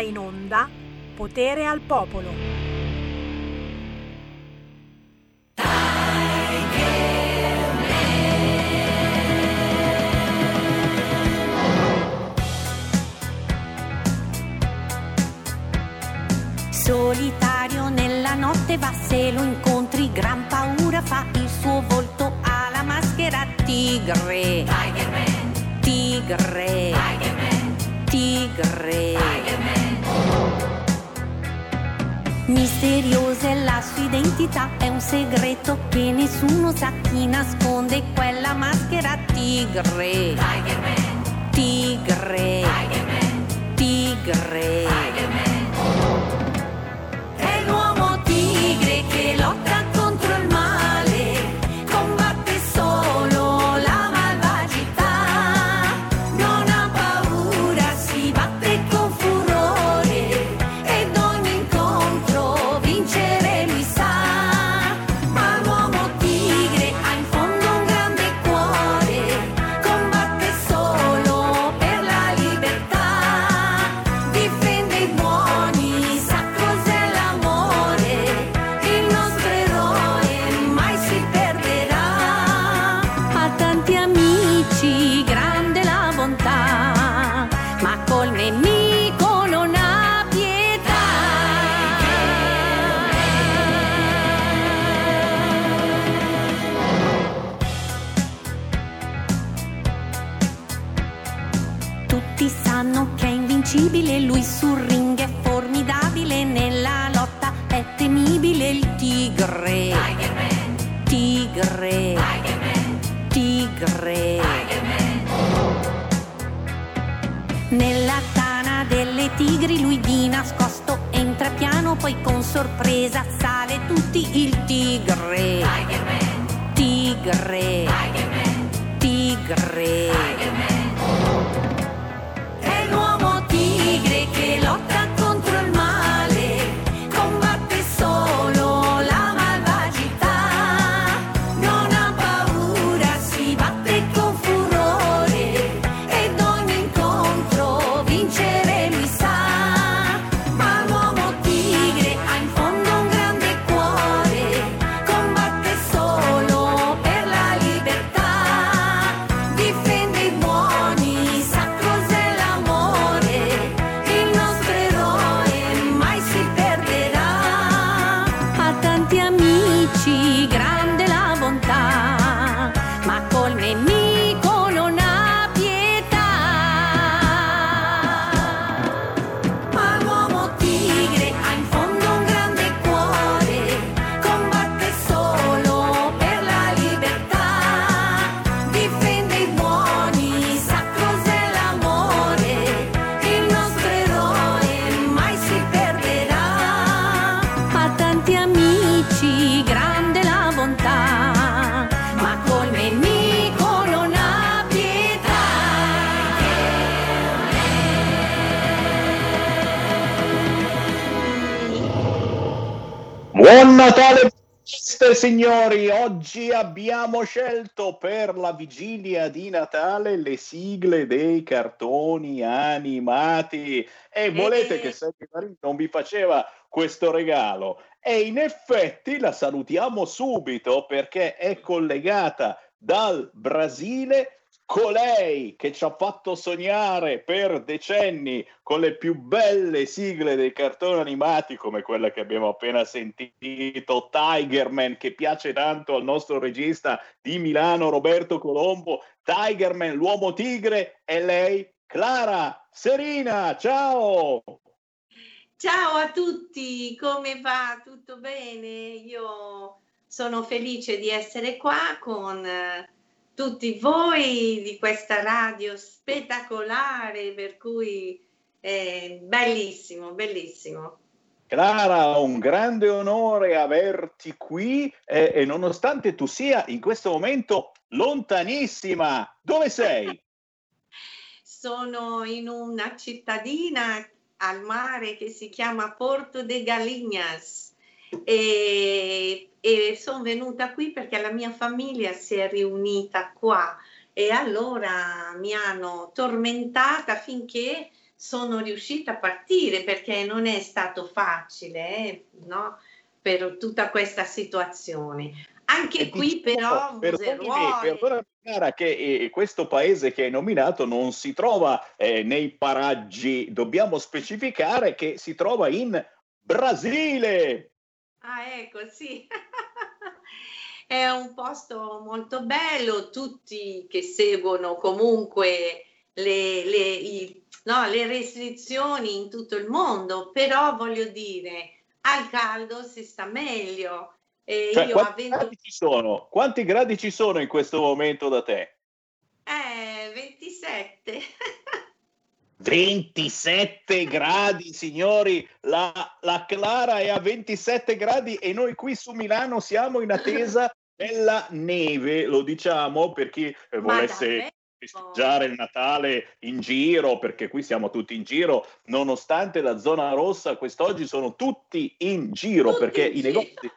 ora in onda Potere al Popolo. Solitario nella notte va se lo incontri, gran paura fa il suo volto alla maschera tigre. Tigerman, Tigre. Tigerman, Tigre. Tigerman. Misteriosa è la sua identità, è un segreto che nessuno sa chi nasconde quella maschera tigre. Tigerman, Tigre. Tigerman, Tigre. Tigerman. Poi con sorpresa sale tutti il tigre. Tigre, tigre. È l'uomo tigre che lotta signori! Oggi abbiamo scelto per la vigilia di Natale le sigle dei cartoni animati. E volete che Sammy Varin non vi faceva questo regalo? E in effetti la salutiamo subito perché è collegata dal Brasile colei che ci ha fatto sognare per decenni con le più belle sigle dei cartoni animati come quella che abbiamo appena sentito, Tigerman, che piace tanto al nostro regista di Milano Roberto Colombo. Tigerman, l'uomo tigre, e lei, Clara Serina. Ciao! Ciao a tutti, come va? Tutto bene? Io sono felice di essere qua con eh, tutti voi di questa radio spettacolare, per cui è bellissimo, bellissimo. Clara, un grande onore averti qui eh, e nonostante tu sia in questo momento lontanissima, dove sei? Sono in una cittadina al mare che si chiama Porto de Galinhas e, e sono venuta qui perché la mia famiglia si è riunita qua e allora mi hanno tormentata finché sono riuscita a partire perché non è stato facile, eh, no? Per tutta questa situazione. Anche E qui diciamo, però perdonami, perdonami, Chiara, che eh, questo paese che hai nominato non si trova eh, nei paraggi, dobbiamo specificare che si trova in Brasile. Ah, ecco, sì. È un posto molto bello, tutti che seguono comunque le, le- i- no, le restrizioni in tutto il mondo, però voglio dire, al caldo si sta meglio. E Cioè, io quanti avendo gradi ci sono? Quanti gradi ci sono in questo momento da te? eh, 27. 27 gradi, signori. La, la Clara è a 27 gradi e noi qui su Milano siamo in attesa della neve, lo diciamo per chi eh, volesse festeggiare il Natale in giro, perché qui siamo tutti in giro, nonostante la zona rossa, quest'oggi sono tutti in giro Tutti perché in i giro. negozi,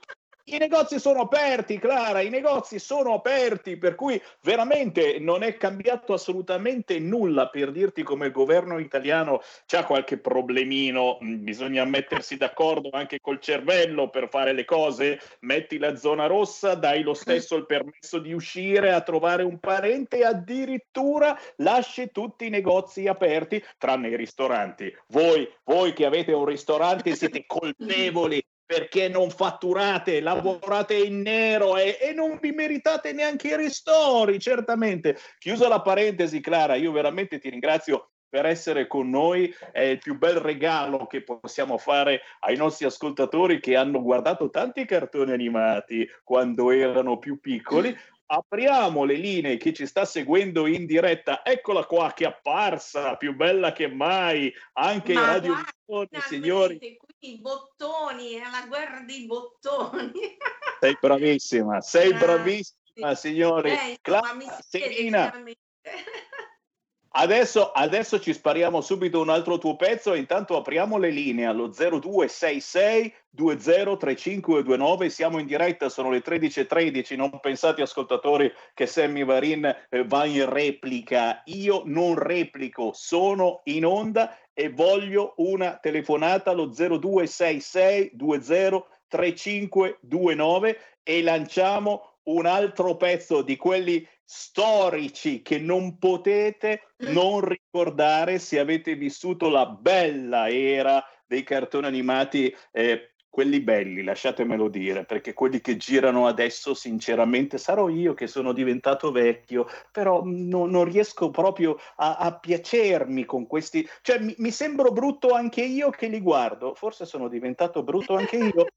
i negozi sono aperti, Clara, i negozi sono aperti, per cui veramente non è cambiato assolutamente nulla per dirti come il governo italiano c'ha qualche problemino, mh, bisogna mettersi d'accordo anche col cervello per fare le cose, metti la zona rossa, dai lo stesso il permesso di uscire a trovare un parente e addirittura lasci tutti i negozi aperti, tranne i ristoranti. Voi, voi che avete un ristorante siete colpevoli perché non fatturate, lavorate in nero e, e non vi meritate neanche i ristori, certamente. Chiusa la parentesi, Clara, io veramente ti ringrazio per essere con noi, è il più bel regalo che possiamo fare ai nostri ascoltatori che hanno guardato tanti cartoni animati quando erano più piccoli. Apriamo le linee, chi ci sta seguendo in diretta, eccola qua che è apparsa, più bella che mai, anche Ma in radio guarda, signori. I bottoni, è la guerra dei bottoni. Sei bravissima, sei Grazie. bravissima, signori. Eh, mi finalmente. adesso, adesso ci spariamo subito un altro tuo pezzo intanto apriamo le linee allo 0266 203529. Siamo in diretta, sono le 13.13. Non pensate, ascoltatori, che Sammy Varin eh, va in replica. Io non replico, sono in onda e voglio una telefonata allo 0266 203529 e lanciamo un altro pezzo di quelli storici che non potete non ricordare se avete vissuto la bella era dei cartoni animati, eh, quelli belli, lasciatemelo dire, perché quelli che girano adesso, sinceramente, sarò io che sono diventato vecchio, però no- non riesco proprio a, a piacermi con questi, cioè mi, mi sembro brutto anche io che li guardo, forse sono diventato brutto anche io.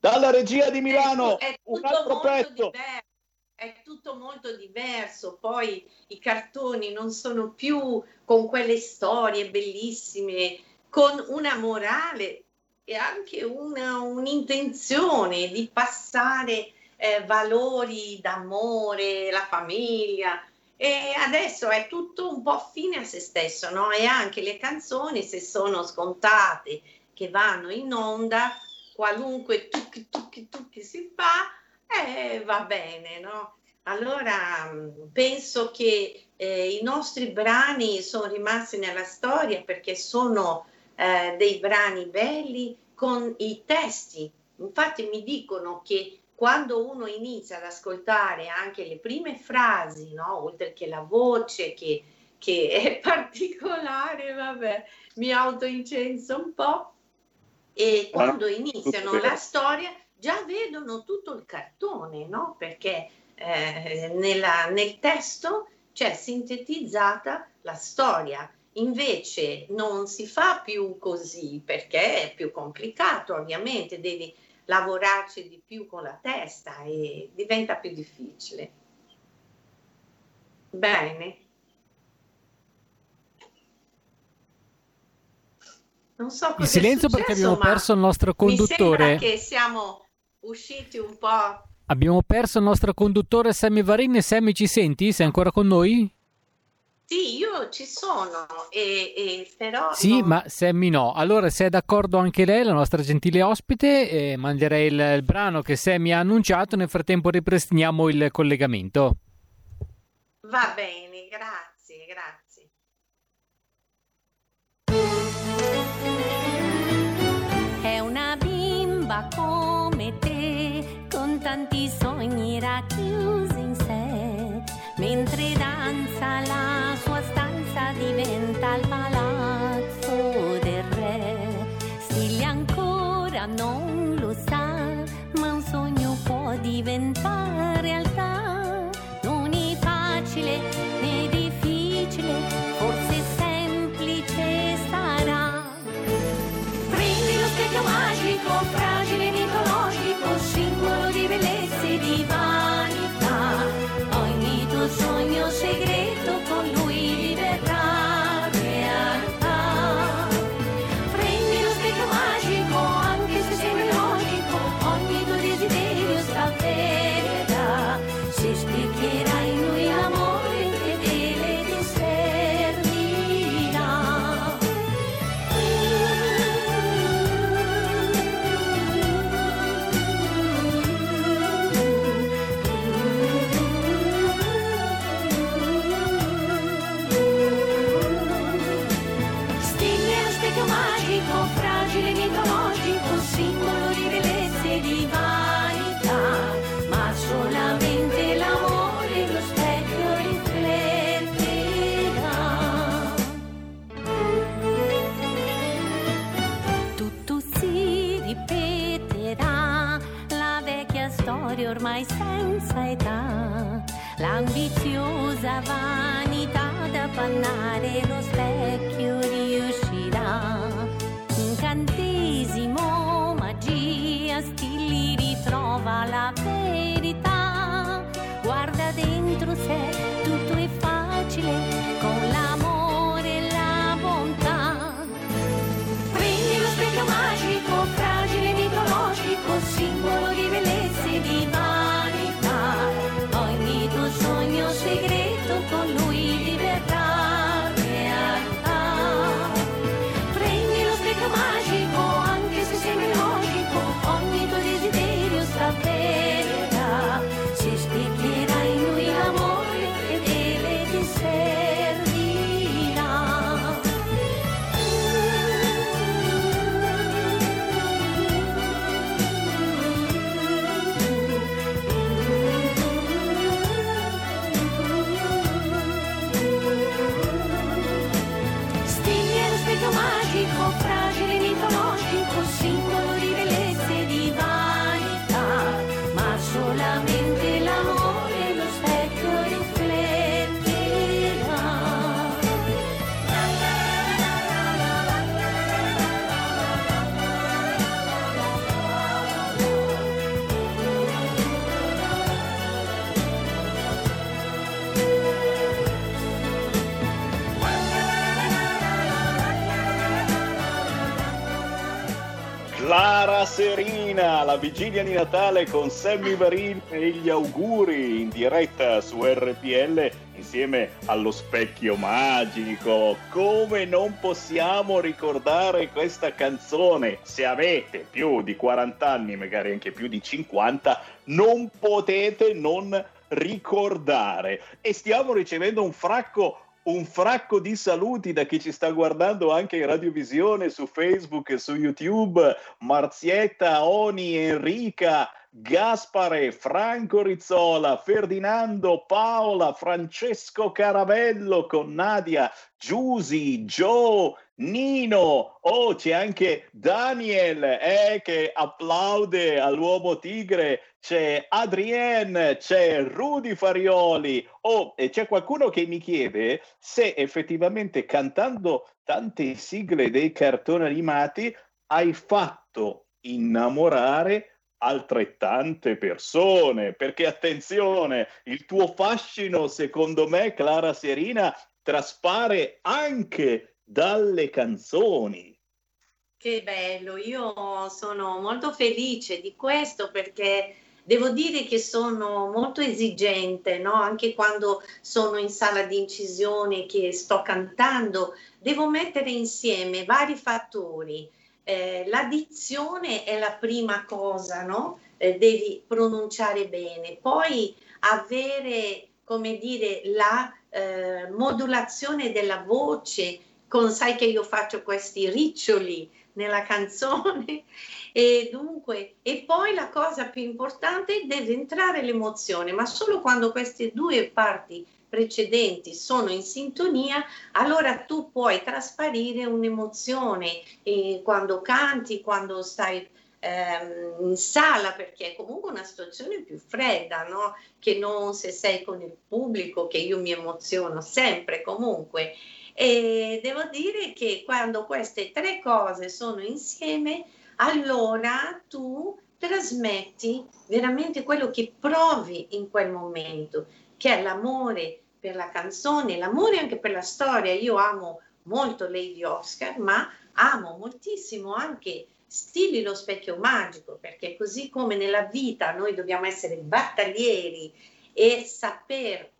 Dalla regia di Milano, è un altro pezzo. diverso. È tutto molto diverso, poi i cartoni non sono più con quelle storie bellissime, con una morale e anche una, un'intenzione di passare eh, valori d'amore, la famiglia. E adesso è tutto un po' fine a se stesso, no? E anche le canzoni, se sono scontate, che vanno in onda, qualunque tucchi tucchi tucchi si fa, eh, va bene, no? Allora mh, penso che eh, i nostri brani sono rimasti nella storia perché sono eh, dei brani belli con i testi. Infatti mi dicono che quando uno inizia ad ascoltare anche le prime frasi, no? oltre che la voce che, che è particolare, vabbè, mi autoincenso un po', e quando iniziano la storia già vedono tutto il cartone, no? Perché eh, nella- nel testo c'è sintetizzata la storia. Invece non si fa più così perché è più complicato, ovviamente, devi lavorarci di più con la testa e diventa più difficile. Bene. Non so cosa In silenzio è perché successo, abbiamo perso il nostro mi sembra conduttore. che siamo usciti un po'. Abbiamo perso il nostro conduttore Sammy Varin. Sammy, ci senti? Sei ancora con noi? Sì, io ci sono, e, e però... Sì, non... ma Sammy no. Allora, se è d'accordo anche lei, la nostra gentile ospite, eh, manderei il, il, brano che Sammy ha annunciato, nel frattempo ripristiniamo il collegamento. Va bene, grazie, grazie. È una bimba come te, con tanti sogni racchi. Può Serina, la vigilia di Natale con Sammy Varin e gli auguri in diretta su RPL insieme allo specchio magico. Come non possiamo ricordare questa canzone? Se avete più di 40 anni, magari anche più di 50, non potete non ricordare. E stiamo ricevendo un fracco un fracco di saluti da chi ci sta guardando anche in radiovisione, su Facebook e su YouTube. Marzietta, Oni, Enrica, Gaspare, Franco Rizzola, Ferdinando, Paola, Francesco Caravello con Nadia, Giusi, Joe, Nino, oh c'è anche Daniel eh, che applaude all'uomo tigre, c'è Adrien, c'è Rudy Farioli, oh e c'è qualcuno che mi chiede se effettivamente cantando tante sigle dei cartoni animati hai fatto innamorare altrettante persone, perché attenzione, il tuo fascino, secondo me, Clara Serina, traspare anche dalle canzoni. Che bello, io sono molto felice di questo perché devo dire che sono molto esigente, no? Anche quando sono in sala di incisione che sto cantando, devo mettere insieme vari fattori. Eh, la dizione è la prima cosa, no? Eh, devi pronunciare bene, poi avere, come dire, la eh, modulazione della voce con, sai che io faccio questi riccioli nella canzone e dunque e poi la cosa più importante deve entrare l'emozione ma solo quando queste due parti precedenti sono in sintonia allora tu puoi trasparire un'emozione e quando canti quando stai ehm, in sala perché è comunque una situazione più fredda no? che non se sei con il pubblico che io mi emoziono sempre comunque e devo dire che quando queste tre cose sono insieme, allora tu trasmetti veramente quello che provi in quel momento, che è l'amore per la canzone, l'amore anche per la storia. Io amo molto Lady Oscar, ma amo moltissimo anche stili lo specchio magico, perché così come nella vita noi dobbiamo essere battaglieri e saper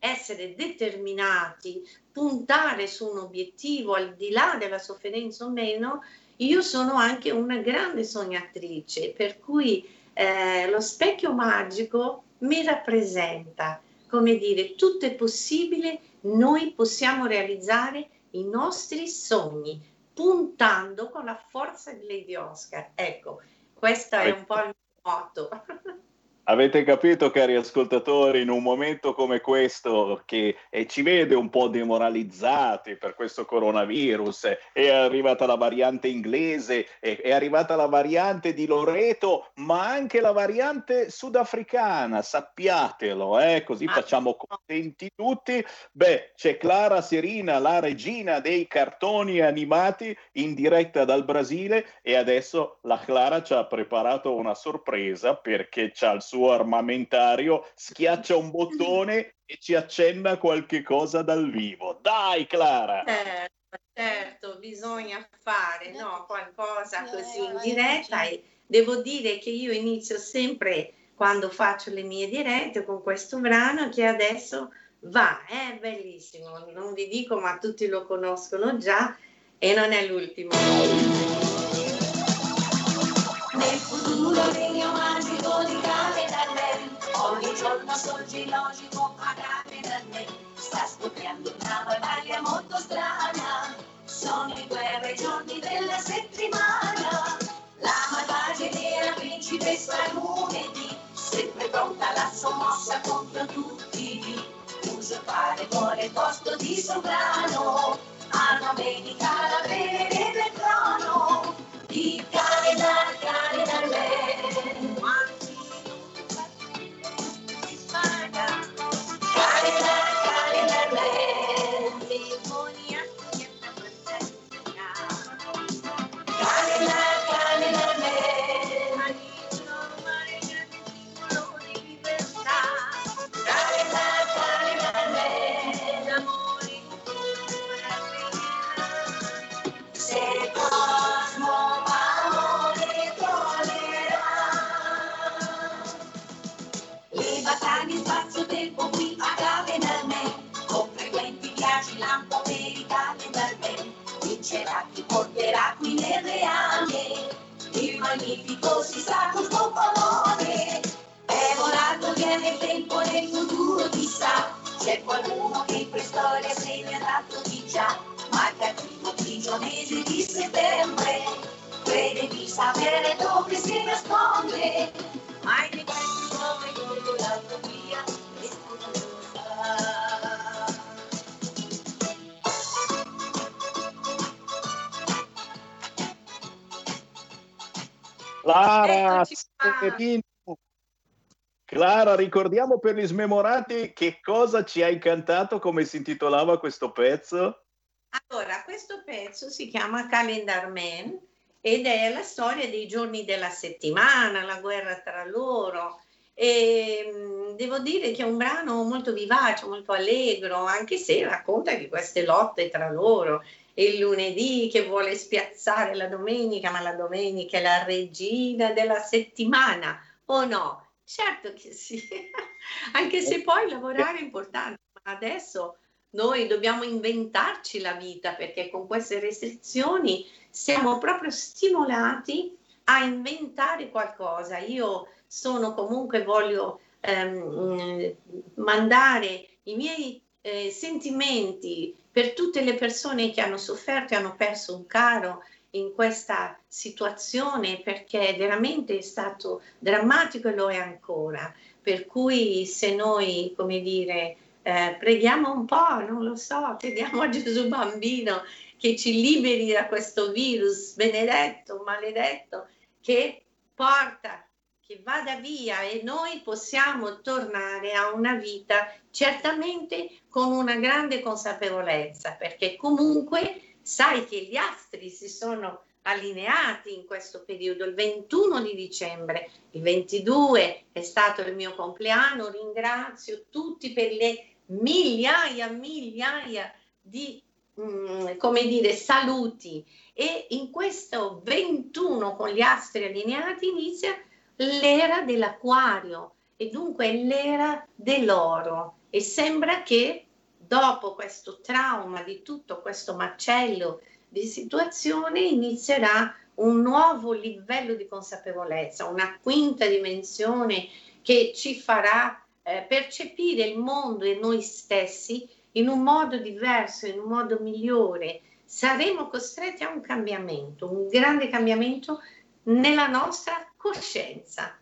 essere determinati, puntare su un obiettivo al di là della sofferenza o meno, io sono anche una grande sognatrice, per cui eh, lo specchio magico mi rappresenta, come dire, tutto è possibile, noi possiamo realizzare i nostri sogni, puntando con la forza di Lady Oscar. Ecco, questo è un po' il mio motto. Avete capito, cari ascoltatori, in un momento come questo che eh, ci vede un po' demoralizzati per questo coronavirus, è arrivata la variante inglese, è, è arrivata la variante di Loreto, ma anche la variante sudafricana, sappiatelo, eh, così facciamo contenti tutti. Beh, c'è Clara Serina, la regina dei cartoni animati in diretta dal Brasile e adesso la Clara ci ha preparato una sorpresa perché c'ha il suo armamentario, schiaccia un bottone e ci accenna qualche cosa dal vivo. Dai Clara! Certo, certo, bisogna fare no, qualcosa così in diretta e devo dire che io inizio sempre quando faccio le mie dirette con questo brano che adesso va, è bellissimo, non vi dico ma tutti lo conoscono già e non è l'ultimo. Nel futuro regno magico di Caledalmen Ogni giorno sorge logico a Caledalmen Sta scoppiando una battaglia molto strana. Sono i guerre giorni della settimana. La malvagia nera principessa lunedì. Sempre pronta la sommossa contro tutti. Usurpare vuole il posto di sovrano. A domenica la bene del trono. Di Caledar, Caledar, ricordiamo per gli smemorati che cosa ci hai cantato, come si intitolava questo pezzo? Allora, questo pezzo si chiama Calendar Man ed è la storia dei giorni della settimana, la guerra tra loro. E mh, devo dire che è un brano molto vivace, molto allegro, anche se racconta di queste lotte tra loro. Il lunedì che vuole spiazzare la domenica, ma la domenica è la regina della settimana, o no? Certo che sì, anche se poi lavorare è importante, ma adesso noi dobbiamo inventarci la vita perché con queste restrizioni siamo proprio stimolati a inventare qualcosa. Io sono comunque, voglio ehm, mandare i miei eh, sentimenti per tutte le persone che hanno sofferto e hanno perso un caro in questa situazione perché veramente è stato drammatico e lo è ancora. Per cui se noi, come dire, eh, preghiamo un po', non lo so, chiediamo a Gesù bambino che ci liberi da questo virus benedetto, maledetto, che porta, che vada via e noi possiamo tornare a una vita certamente con una grande consapevolezza, perché comunque sai che gli astri si sono allineati in questo periodo, il 21 di dicembre, il 22 è stato il mio compleanno, ringrazio tutti per le migliaia, migliaia di, mh, come dire, saluti. E in questo 21 con gli astri allineati inizia l'era dell'acquario e dunque l'era dell'oro. E sembra che dopo questo trauma di tutto questo macello di situazione inizierà un nuovo livello di consapevolezza, una quinta dimensione che ci farà eh, percepire il mondo e noi stessi in un modo diverso, in un modo migliore. Saremo costretti a un cambiamento, un grande cambiamento nella nostra coscienza.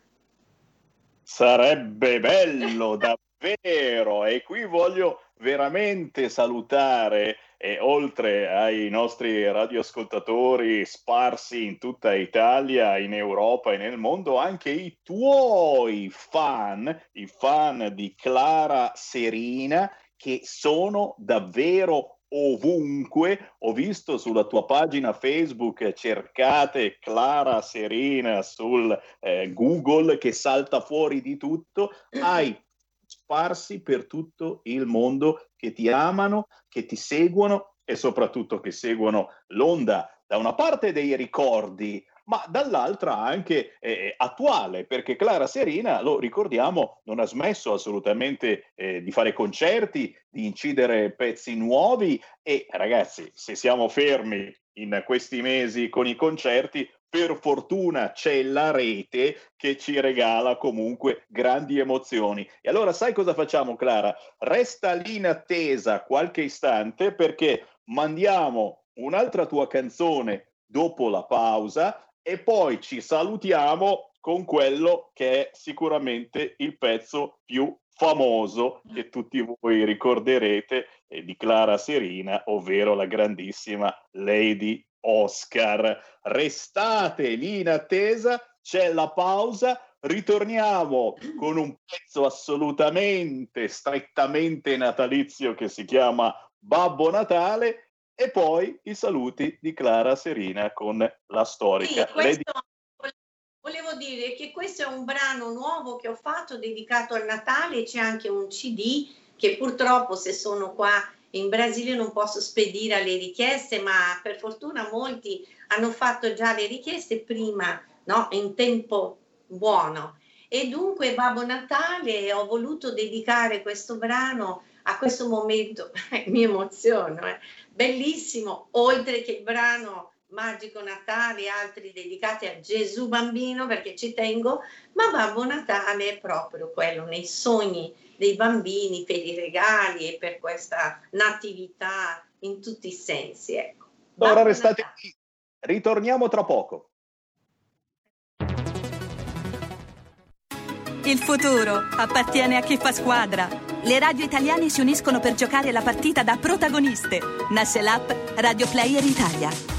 Sarebbe bello davvero e qui voglio veramente salutare e oltre ai nostri radioascoltatori sparsi in tutta Italia, in Europa e nel mondo, anche i tuoi fan, i fan di Clara Serina, che sono davvero ovunque. Ho visto sulla tua pagina Facebook, cercate Clara Serina sul eh, Google che salta fuori di tutto. Hai sparsi per tutto il mondo che ti amano, che ti seguono e soprattutto che seguono l'onda da una parte dei ricordi, ma dall'altra anche eh, attuale, perché Clara Serina, lo ricordiamo, non ha smesso assolutamente eh, di fare concerti, di incidere pezzi nuovi e ragazzi, se siamo fermi in questi mesi con i concerti, per fortuna c'è la rete che ci regala comunque grandi emozioni. E allora sai cosa facciamo Clara? Resta lì in attesa qualche istante perché mandiamo un'altra tua canzone dopo la pausa e poi ci salutiamo con quello che è sicuramente il pezzo più famoso che tutti voi ricorderete eh, di Clara Serina, ovvero la grandissima Lady Oscar. Restate lì in attesa, c'è la pausa, ritorniamo con un pezzo assolutamente, strettamente natalizio che si chiama Babbo Natale e poi i saluti di Clara Serina con la storica. Sì, questo, volevo dire che questo è un brano nuovo che ho fatto dedicato al Natale, c'è anche un CD che purtroppo se sono qua in Brasile non posso spedire le richieste, ma per fortuna molti hanno fatto già le richieste prima, no? in tempo buono. E dunque Babbo Natale ho voluto dedicare questo brano a questo momento, mi emoziono, eh. bellissimo, oltre che il brano Magico Natale, altri dedicati a Gesù bambino perché ci tengo, ma Babbo Natale è proprio quello nei sogni dei bambini per i regali e per questa natività in tutti i sensi. Ecco. Ora restate qui, ritorniamo tra poco. Il futuro appartiene a chi fa squadra. Le radio italiane si uniscono per giocare la partita da protagoniste. Nasce l'app Radio Player Italia.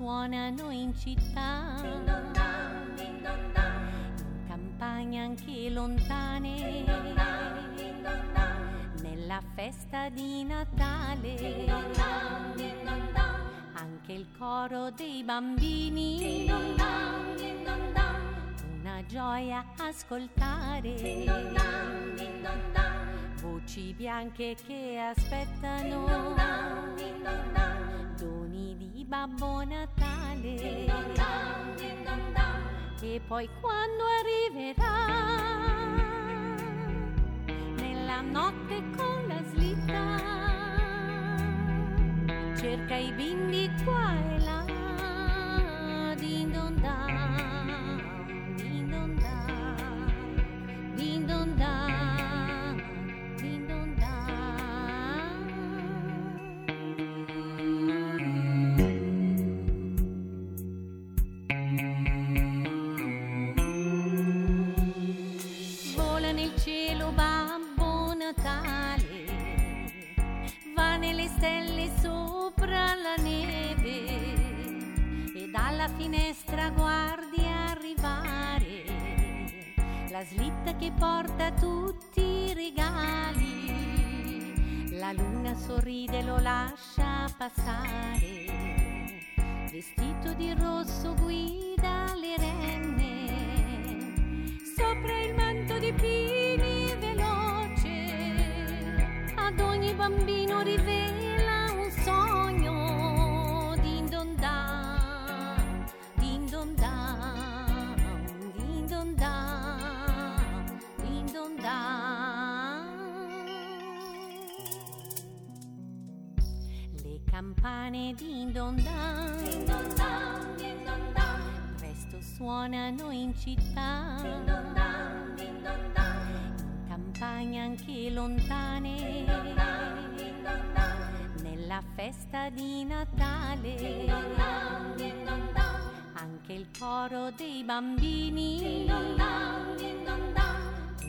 Suonano in città, din don dan, din don dan. In campagne anche lontane, din don dan, din don dan. Nella festa di Natale, din don dan, din don dan. Anche il coro dei bambini, din don dan, din don dan. Una gioia ascoltare, din don dan, din don dan voci bianche che aspettano doni di Babbo Natale e poi quando arriverà nella notte con la slitta cerca i bimbi qua e là din don dan suonano in città. Din don dan din don dan in campagne anche lontane. Din dan din don dan nella festa di Natale. Din don dan din don dan anche il coro dei bambini. Din don dan din don dan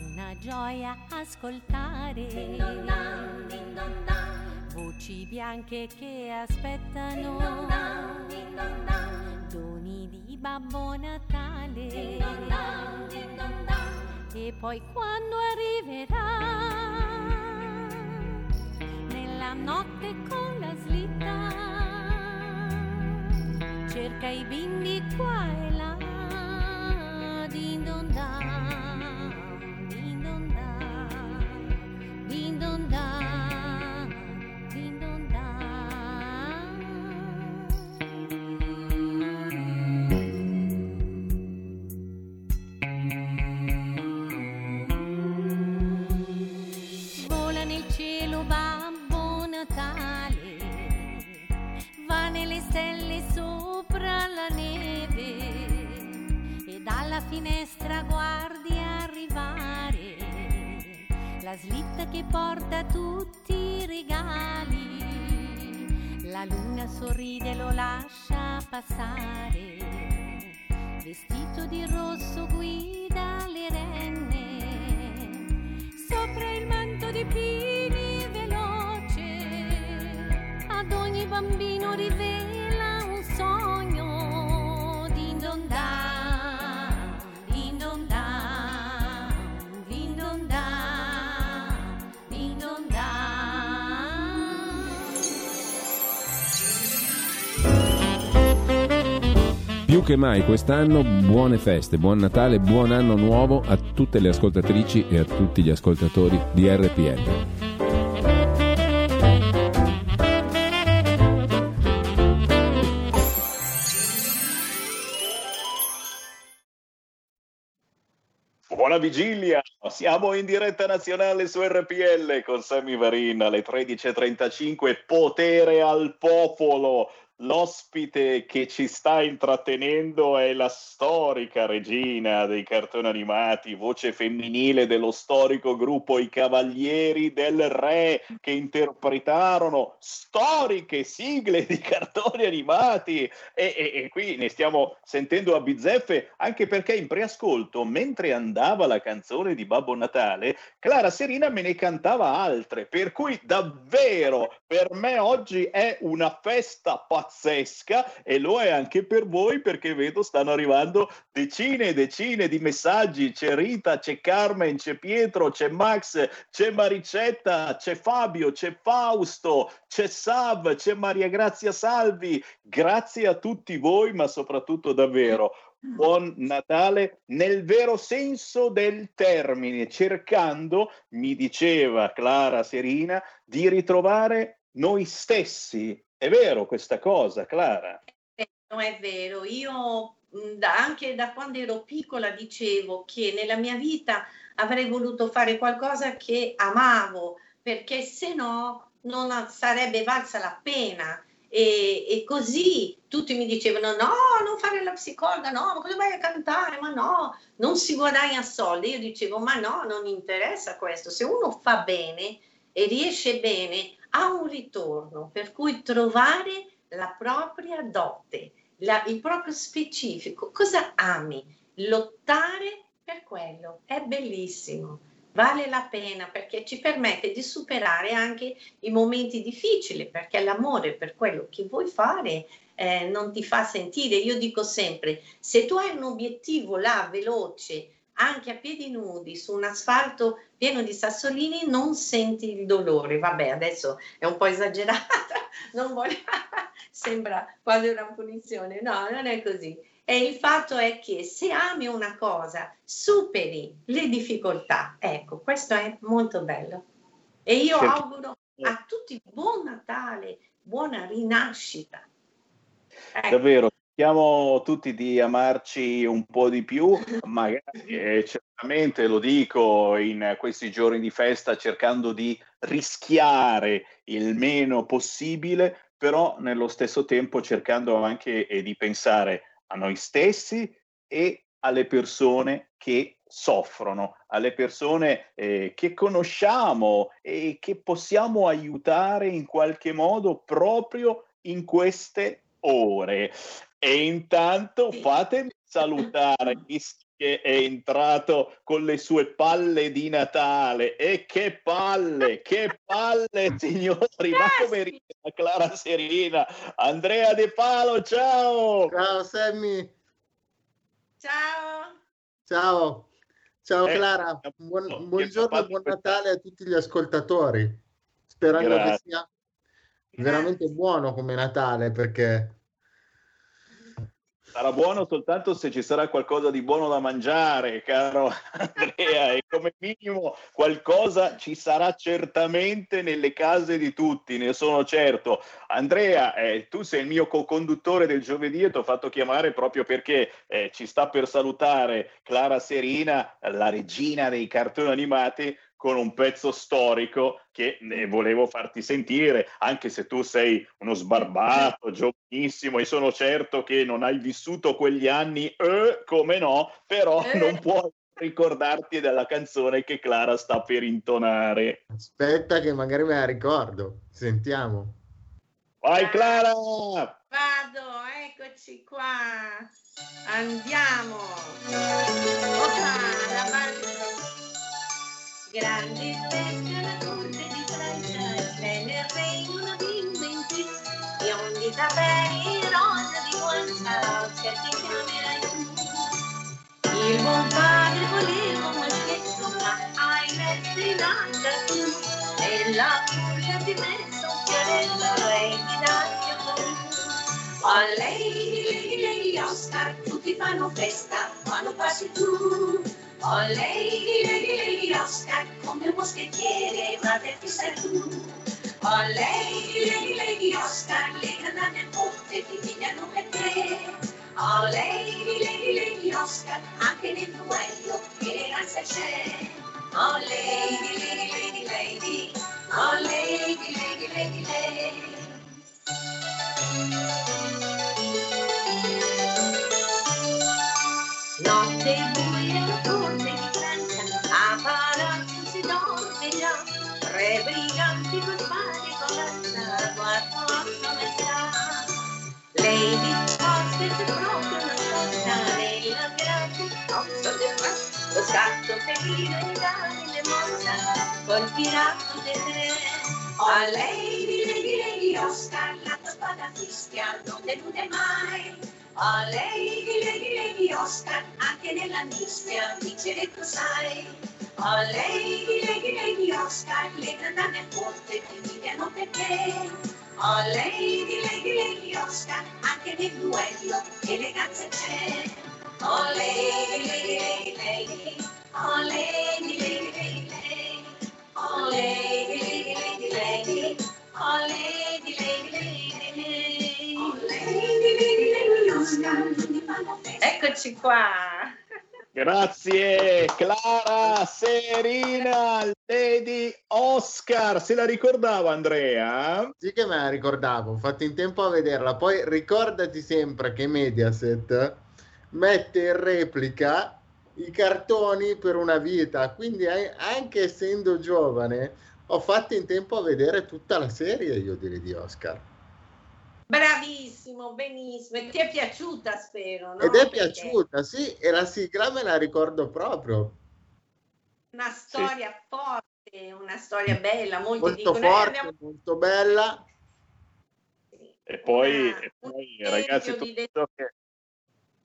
una gioia ascoltare. Din don dan din don dan voci bianche che aspettano. Din don dan din don dan Babbo Natale din don dan din don dan e poi quando arriverà? Nella notte con la slitta. Cerca i bimbi qua e là. Din don dan din don dan din don dan finestra guardi arrivare. La slitta che porta tutti i regali. La luna sorride, lo lascia passare, vestito di rosso guida le renne, sopra il manto di pini veloce, ad ogni bambino rivela Più che mai quest'anno buone feste, buon Natale, buon anno nuovo a tutte le ascoltatrici e a tutti gli ascoltatori di RPL. Buona vigilia, siamo in diretta nazionale su RPL con Sammy Varin alle 13.35, potere al popolo, L'ospite che ci sta intrattenendo è la storica regina dei cartoni animati, voce femminile dello storico gruppo I Cavalieri del Re, che interpretarono storiche sigle di cartoni animati. E, e- e qui ne stiamo sentendo a bizzeffe, anche perché in preascolto, mentre andava la canzone di Babbo Natale, Clara Serina me ne cantava altre, per cui davvero per me oggi è una festa pazzesca e lo è anche per voi perché vedo stanno arrivando decine e decine di messaggi. C'è Rita, c'è Carmen, c'è Pietro, c'è Max, c'è Maricetta, c'è Fabio, c'è Fausto, c'è Sav, c'è Maria Grazia Salvi. Grazie a tutti voi, ma soprattutto davvero Buon Natale nel vero senso del termine, cercando, mi diceva Clara Serina, di ritrovare noi stessi. È vero questa cosa, Clara? Non è vero, io mh, da- anche da quando ero piccola dicevo che nella mia vita avrei voluto fare qualcosa che amavo, perché se no non sarebbe valsa la pena. E, e così tutti mi dicevano: no, non fare la psicologa, no, ma cosa vai a cantare? Ma no, non si guadagna soldi. Io dicevo: ma no, non interessa questo. Se uno fa bene e riesce bene, ha un ritorno. Per cui trovare la propria dote, la- il proprio specifico. Cosa ami? Lottare per quello. È bellissimo. Vale la pena perché ci permette di superare anche i momenti difficili, perché l'amore per quello che vuoi fare eh, non ti fa sentire. Io dico sempre, se tu hai un obiettivo là veloce, anche a piedi nudi, su un asfalto pieno di sassolini, non senti il dolore. Vabbè, adesso è un po' esagerata, non voglio... sembra quasi una punizione. No, non è così. E il fatto è che se ami una cosa, superi le difficoltà. Ecco, questo è molto bello. E io Certo. auguro a tutti buon Natale, buona rinascita. Ecco. Davvero, cerchiamo tutti di amarci un po' di più, magari eh, certamente lo dico in questi giorni di festa cercando di rischiare il meno possibile, però nello stesso tempo cercando anche eh, di pensare a noi stessi e alle persone che soffrono, alle persone eh, che conosciamo e che possiamo aiutare in qualche modo proprio in queste ore. E intanto fatemi salutare che è entrato con le sue palle di Natale. E che palle, che palle, signori! Ma come ride la Clara Serina? Andrea De Palo, ciao! Ciao Sammy, Ciao! ciao, ciao Eh, Clara, che buon, buongiorno e buon Natale a tutti gli ascoltatori, sperando che Grazie. sia veramente buono come Natale perché Sarà buono soltanto se ci sarà qualcosa di buono da mangiare, caro Andrea, e come minimo qualcosa ci sarà certamente nelle case di tutti, ne sono certo. Andrea, eh, tu sei il mio co-conduttore del giovedì e ti ho fatto chiamare proprio perché eh, ci sta per salutare Clara Serina, la regina dei cartoni animati, con un pezzo storico che eh, volevo farti sentire, anche se tu sei uno sbarbato, giovanissimo e sono certo che non hai vissuto quegli anni, eh, come no, però Eh. non puoi ricordarti della canzone che Clara sta per intonare. aspetta che magari me la ricordo, sentiamo. Vai Clara! Vado, eccoci qua. Andiamo. La base. Grande festa alla corte di Francia, nel regno di inventi, biondi capelli rosa di guancia, certi chiamerai tu. Il buon padre voleva un maschietto, ma hai messo in alta tu, e la furia di mezzo fiorello e di daggio Oh lady, Oscar, tutti fanno festa quando passi tu. Oh lady, lady, Oscar, come un moschettiere, frate chi sei tu. Oh lady, lady, Oscar, le grandane al ponte ti pigliano per te. Oh lady, lady, lady Oscar, anche nel duello eleganza c'è. Oh lady, lady, lady, lady, oh lady, lady, lady, lady. dulce, buio, dulce di Francia, a palazzo si dorme già, tre briganti col mare colazza, guardo a come sta. Lei di Foster è proprio una sorta, lei la grande, occhio di qua, lo scatto felino in dare le mossa, col tirato di tre. A lei di lei di lei, ho scarlato spada fischia, non delude mai. A Lady, Lady, Lady Oscar, anche nella mischia vincere tu sai. A Lady, Lady, Lady Oscar, le grandane forte ti invidiano perché. Oh lady, lady, lady Oscar, anche nel duello eleganza c'è. Oh lady, lady, lady, oh lady, lady, lady, lady, oh lady, lady, lady, lady, oh lady, lady, lady, lady, oh lady, lady, lady Oscar. Eccoci qua. Grazie Clara Serina, Lady Oscar, se la ricordava Andrea? Sì che me la ricordavo, ho fatto in tempo a vederla. Poi ricordati sempre che Mediaset mette in replica i cartoni per una vita, quindi ai- anche essendo giovane ho fatto in tempo a vedere tutta la serie io direi di Oscar. Bravissimo, benissimo. E ti è piaciuta, spero, no? Ed è Perché piaciuta, sì, e la sigla me la ricordo proprio. Una storia forte, una storia bella, Molto dicono, eh, forte, abbiamo molto bella. E poi, Una- e poi, ragazzi, tutto che,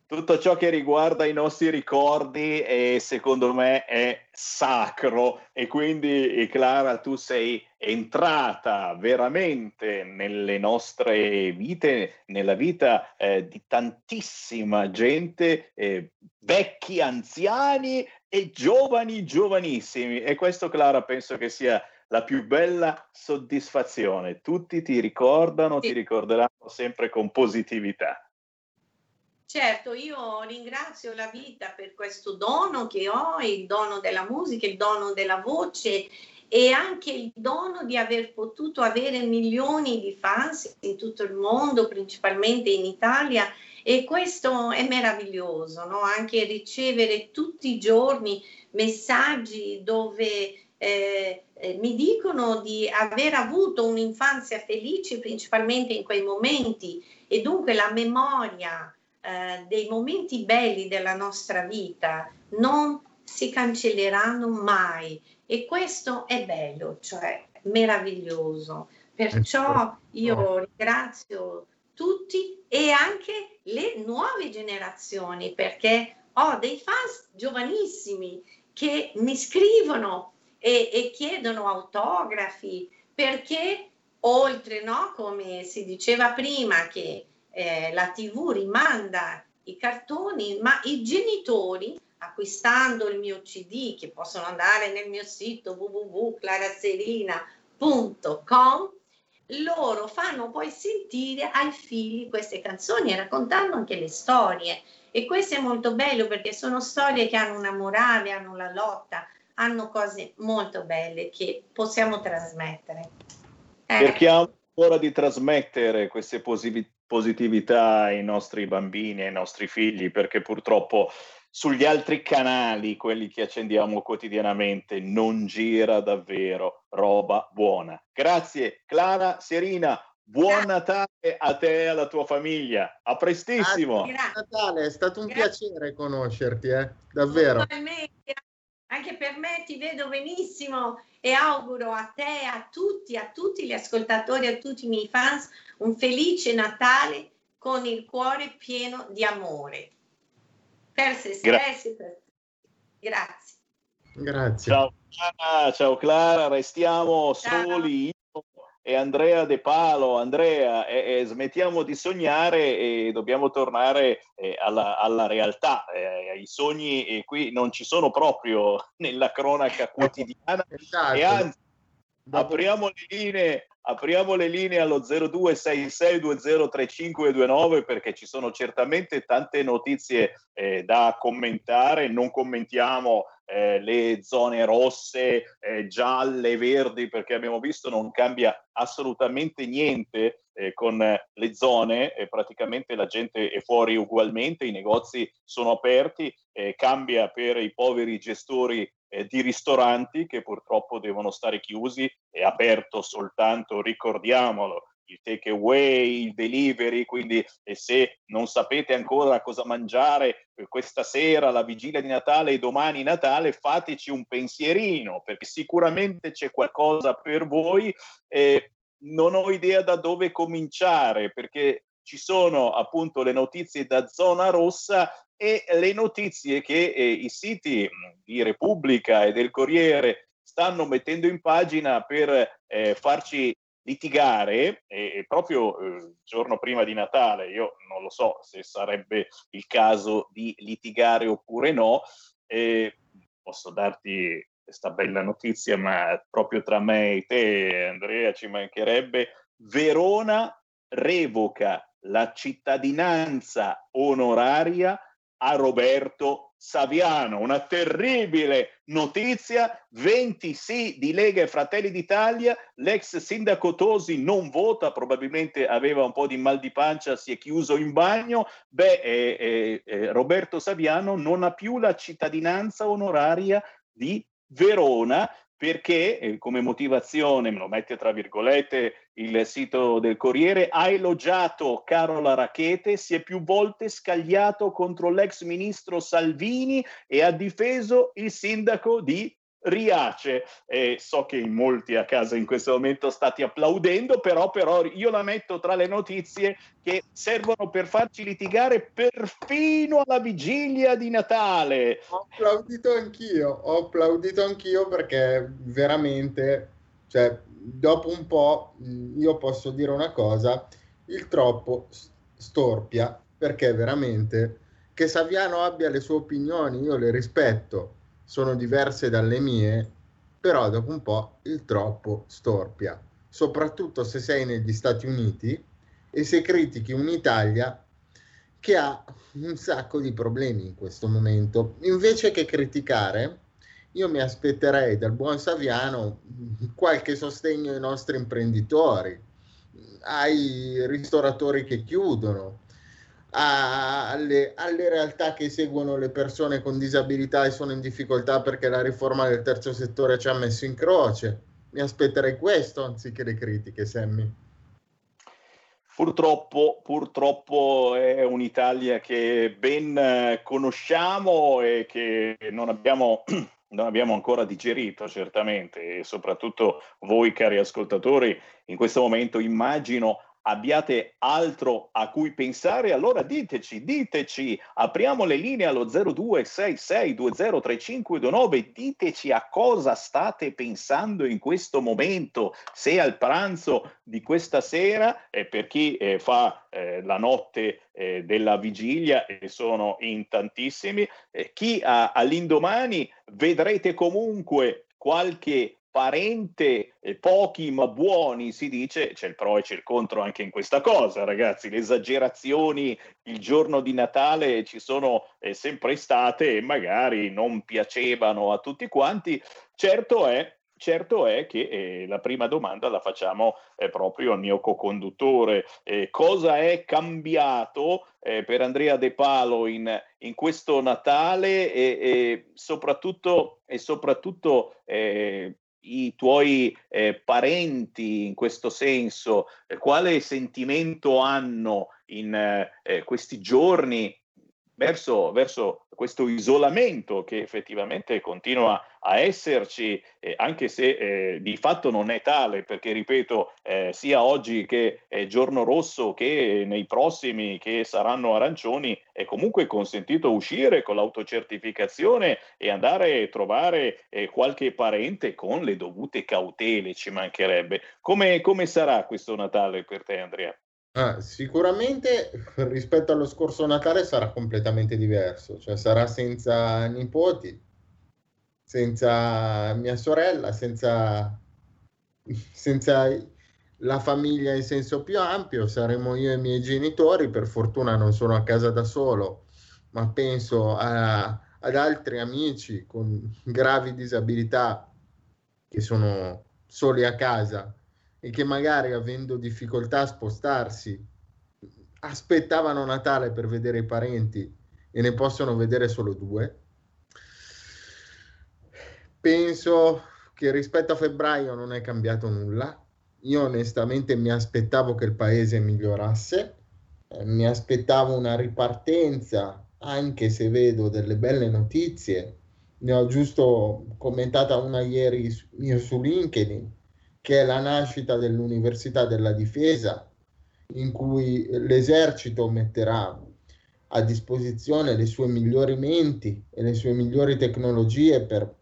tutto ciò che riguarda i nostri ricordi, eh, secondo me, è sacro. E quindi, eh, Clara, tu sei entrata veramente nelle nostre vite, nella vita eh, di tantissima gente, eh, vecchi, anziani e giovani, giovanissimi. E questo, Clara, penso che sia la più bella soddisfazione. Tutti ti ricordano, ti ricorderanno sempre con positività. Certo, io ringrazio la vita per questo dono che ho, il dono della musica, il dono della voce e anche il dono di aver potuto avere milioni di fans in tutto il mondo, principalmente in Italia. E questo è meraviglioso, no? Anche ricevere tutti i giorni messaggi dove eh, eh, mi dicono di aver avuto un'infanzia felice, principalmente in quei momenti, e dunque la memoria eh, dei momenti belli della nostra vita non si cancelleranno mai e questo è bello, cioè meraviglioso. Perciò io ringrazio tutti e anche le nuove generazioni perché ho dei fans giovanissimi che mi scrivono e, e chiedono autografi perché oltre, no, come si diceva prima, che eh, la TV rimanda i cartoni, ma i genitori acquistando il mio CD che possono andare nel mio sito www.claraserina.com loro fanno poi sentire ai figli queste canzoni e raccontando anche le storie e questo è molto bello perché sono storie che hanno una morale, hanno la lotta, hanno cose molto belle che possiamo trasmettere. Eh, Cerchiamo ancora di trasmettere queste posi- positività ai nostri bambini, ai nostri figli, perché purtroppo sugli altri canali, quelli che accendiamo quotidianamente, non gira davvero roba buona. Grazie Clara Serina, buon Natale a te e alla tua famiglia. A prestissimo. Grazie. Natale, è stato un Grazie. piacere conoscerti, eh? davvero. Anche per me ti vedo benissimo e auguro a te, a tutti, a tutti gli ascoltatori, a tutti i miei fans un felice Natale con il cuore pieno di amore per se Gra- stessi. per- Grazie. Grazie. Ciao Clara, ciao Clara, restiamo Ciao. soli e Andrea De Palo. Andrea, eh, eh, smettiamo di sognare e dobbiamo tornare eh, alla, alla realtà. Eh, I sogni eh, qui non ci sono proprio nella cronaca quotidiana Esatto. e anzi apriamo le linee. Apriamo le linee allo 0266203529 perché ci sono certamente tante notizie eh, da commentare. Non commentiamo eh, le zone rosse, eh, gialle, verdi, perché abbiamo visto non cambia assolutamente niente eh, con le zone, praticamente la gente è fuori ugualmente, i negozi sono aperti, eh, cambia per i poveri gestori eh, di ristoranti che purtroppo devono stare chiusi e aperto soltanto, ricordiamolo, il take away, il delivery, quindi e se non sapete ancora cosa mangiare eh, questa sera, la vigilia di Natale e domani Natale, fateci un pensierino, perché sicuramente c'è qualcosa per voi. Eh, non ho idea da dove cominciare, perché ci sono appunto le notizie da zona rossa e le notizie che eh, i siti di Repubblica e del Corriere stanno mettendo in pagina per eh, farci litigare e, proprio il eh, giorno prima di Natale, io non lo so se sarebbe il caso di litigare oppure no, eh, posso darti questa bella notizia, ma proprio tra me e te, Andrea, ci mancherebbe, Verona revoca la cittadinanza onoraria a Roberto Saviano. Una terribile notizia, 20 sì di Lega e Fratelli d'Italia, l'ex sindaco Tosi non vota, probabilmente aveva un po' di mal di pancia, si è chiuso in bagno, beh, eh, eh, eh, Roberto Saviano non ha più la cittadinanza onoraria di Verona, perché eh, come motivazione, me lo mette tra virgolette il sito del Corriere, ha elogiato Carola Rachete, si è più volte scagliato contro l'ex ministro Salvini e ha difeso il sindaco di Riace. Eh, so che in molti a casa in questo momento state applaudendo, però, però io la metto tra le notizie che servono per farci litigare perfino alla vigilia di Natale. Ho applaudito anch'io, ho applaudito anch'io perché veramente, cioè, dopo un po' io posso dire una cosa, il troppo storpia perché veramente che Saviano abbia le sue opinioni, io le rispetto sono diverse dalle mie, però dopo un po' il troppo storpia, soprattutto se sei negli Stati Uniti e se critichi un'Italia che ha un sacco di problemi in questo momento. Invece che criticare, io mi aspetterei dal buon Saviano qualche sostegno ai nostri imprenditori, ai ristoratori che chiudono, alle, alle, realtà che seguono le persone con disabilità e sono in difficoltà perché la riforma del terzo settore ci ha messo in croce. Mi aspetterei questo anziché le critiche, Sammy. Purtroppo, purtroppo è un'Italia che ben eh, conosciamo e che non abbiamo, non abbiamo ancora digerito, certamente, e soprattutto voi, cari ascoltatori, in questo momento immagino abbiate altro a cui pensare, allora diteci, diteci, apriamo le linee allo 0266203529, diteci a cosa state pensando in questo momento, se al pranzo di questa sera, eh, per chi eh, fa eh, la notte eh, della vigilia, e sono in tantissimi, eh, chi ha, all'indomani vedrete comunque qualche parente, eh, pochi ma buoni, si dice, c'è il pro e c'è il contro anche in questa cosa, ragazzi. Le esagerazioni il giorno di Natale ci sono eh, sempre state e magari non piacevano a tutti quanti. Certo è Certo è che eh, la prima domanda la facciamo eh, proprio al mio co-conduttore. Eh, cosa è cambiato eh, per Andrea De Palo in, in questo Natale e, e soprattutto, e soprattutto eh, i tuoi eh, parenti in questo senso, eh, quale sentimento hanno in eh, questi giorni verso, verso, questo isolamento che effettivamente continua a esserci, eh, anche se eh, di fatto non è tale, perché ripeto, eh, sia oggi che è giorno rosso che nei prossimi che saranno arancioni, è comunque consentito uscire con l'autocertificazione e andare a trovare eh, qualche parente con le dovute cautele, ci mancherebbe. Come, come sarà questo Natale per te, Andrea? Ah, sicuramente rispetto allo scorso Natale sarà completamente diverso, cioè sarà senza nipoti, senza mia sorella, senza, senza la famiglia in senso più ampio, saremo io e i miei genitori, per fortuna non sono a casa da solo, ma penso a, ad altri amici con gravi disabilità che sono soli a casa e che magari avendo difficoltà a spostarsi aspettavano Natale per vedere i parenti e ne possono vedere solo due. penso che rispetto a febbraio non è cambiato nulla. Io onestamente mi aspettavo che il paese migliorasse, eh, mi aspettavo una ripartenza, anche se vedo delle belle notizie. Ne ho giusto commentata una ieri su, io su LinkedIn, che è la nascita dell'Università della Difesa, in cui l'esercito metterà a disposizione le sue migliori menti e le sue migliori tecnologie per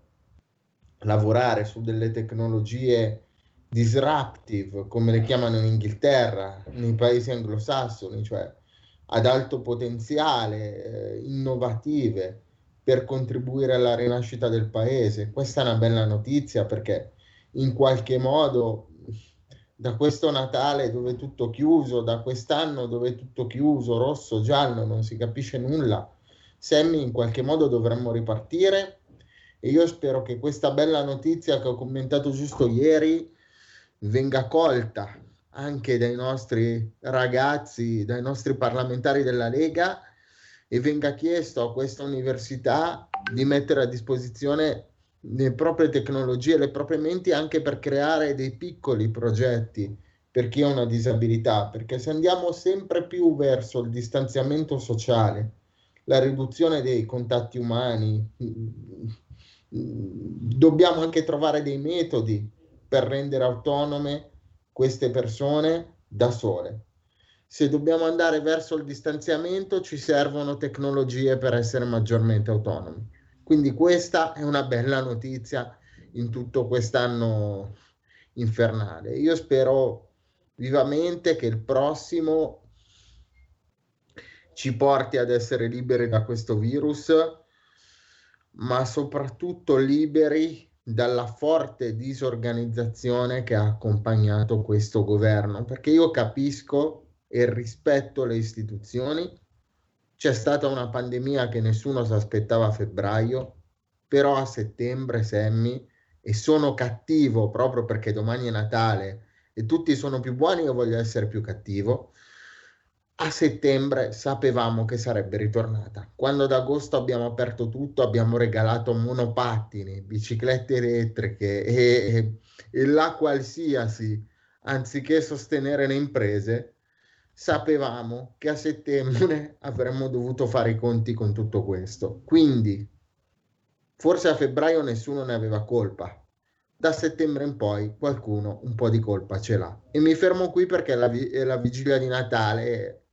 lavorare su delle tecnologie disruptive, come le chiamano in Inghilterra, nei paesi anglosassoni, cioè ad alto potenziale, eh, innovative per contribuire alla rinascita del paese. Questa è una bella notizia perché in qualche modo da questo Natale dove è tutto chiuso, da quest'anno dove è tutto chiuso, rosso, giallo, non si capisce nulla, Sammy in qualche modo dovremmo ripartire. E io spero che questa bella notizia che ho commentato giusto ieri venga colta anche dai nostri ragazzi, dai nostri parlamentari della Lega e venga chiesto a questa università di mettere a disposizione le proprie tecnologie, le proprie menti anche per creare dei piccoli progetti per chi ha una disabilità, perché se andiamo sempre più verso il distanziamento sociale, la riduzione dei contatti umani, dobbiamo anche trovare dei metodi per rendere autonome queste persone da sole. Se dobbiamo andare verso il distanziamento ci servono tecnologie per essere maggiormente autonomi. Quindi questa è una bella notizia in tutto quest'anno infernale. Io spero vivamente che il prossimo ci porti ad essere liberi da questo virus, ma soprattutto liberi dalla forte disorganizzazione che ha accompagnato questo governo, perché io capisco e rispetto le istituzioni, c'è stata una pandemia che nessuno si aspettava a febbraio, però a settembre, Semmi, e sono cattivo proprio perché domani è Natale e tutti sono più buoni, io voglio essere più cattivo. A settembre sapevamo che sarebbe ritornata. Quando ad agosto abbiamo aperto tutto, abbiamo regalato monopattini, biciclette elettriche e, e, e la qualsiasi, anziché sostenere le imprese, sapevamo che a settembre avremmo dovuto fare i conti con tutto questo. Quindi, forse a febbraio nessuno ne aveva colpa. Da settembre in poi qualcuno un po' di colpa ce l'ha. E mi fermo qui perché è la, vi- è la vigilia di Natale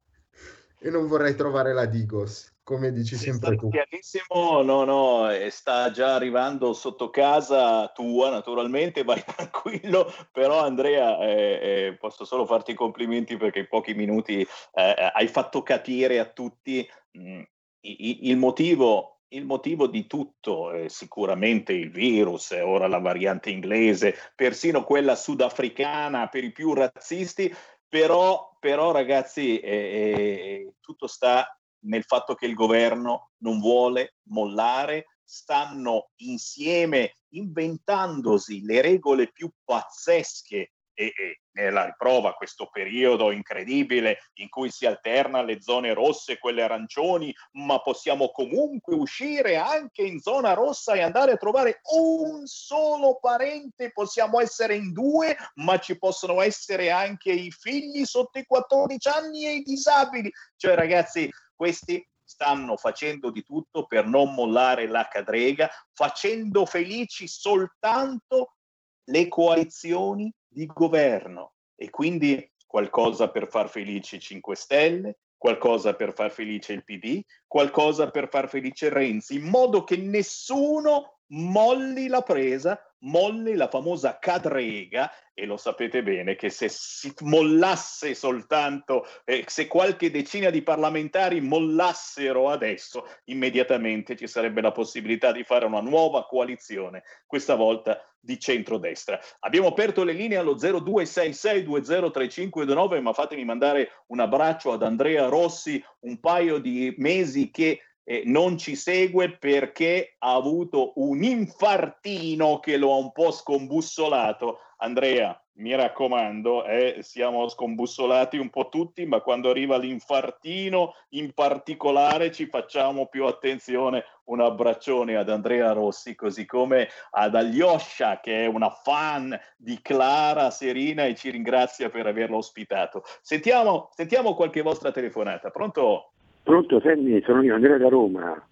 e non vorrei trovare la Digos come dici Sì, sempre tu. chiarissimo, no, no, e sta già arrivando sotto casa tua, naturalmente, vai tranquillo, però Andrea, eh, eh, posso solo farti i complimenti perché in pochi minuti eh, hai fatto capire a tutti mh, i- il motivo. Il motivo di tutto è sicuramente il virus, ora la variante inglese, persino quella sudafricana per i più razzisti, però, però ragazzi, eh, eh, tutto sta nel fatto che il governo non vuole mollare, stanno insieme inventandosi le regole più pazzesche e, e nella riprova questo periodo incredibile in cui si alterna le zone rosse e quelle arancioni, ma possiamo comunque uscire anche in zona rossa e andare a trovare un solo parente, possiamo essere in due, ma ci possono essere anche i figli sotto i 14 anni e i disabili. Cioè ragazzi, questi stanno facendo di tutto per non mollare la cadrega, facendo felici soltanto le coalizioni di governo. E quindi qualcosa per far felici i 5 Stelle, qualcosa per far felice il PD, qualcosa per far felice Renzi, in modo che nessuno molli la presa, molli la famosa cadrega e lo sapete bene che se si mollasse soltanto, eh, se qualche decina di parlamentari mollassero adesso, immediatamente ci sarebbe la possibilità di fare una nuova coalizione, questa volta di centrodestra. Abbiamo aperto le linee allo 0266203529, ma fatemi mandare un abbraccio ad Andrea Rossi, un paio di mesi che eh, non ci segue perché ha avuto un infartino che lo ha un po' scombussolato. Andrea, mi raccomando, eh, siamo scombussolati un po' tutti, ma quando arriva l'infartino in particolare ci facciamo più attenzione. Un abbraccione ad Andrea Rossi, così come ad Alyosha, che è una fan di Clara Serina e ci ringrazia per averla ospitato. Sentiamo, sentiamo qualche vostra telefonata. Pronto? Pronto, senti, sono io, Andrea da Roma.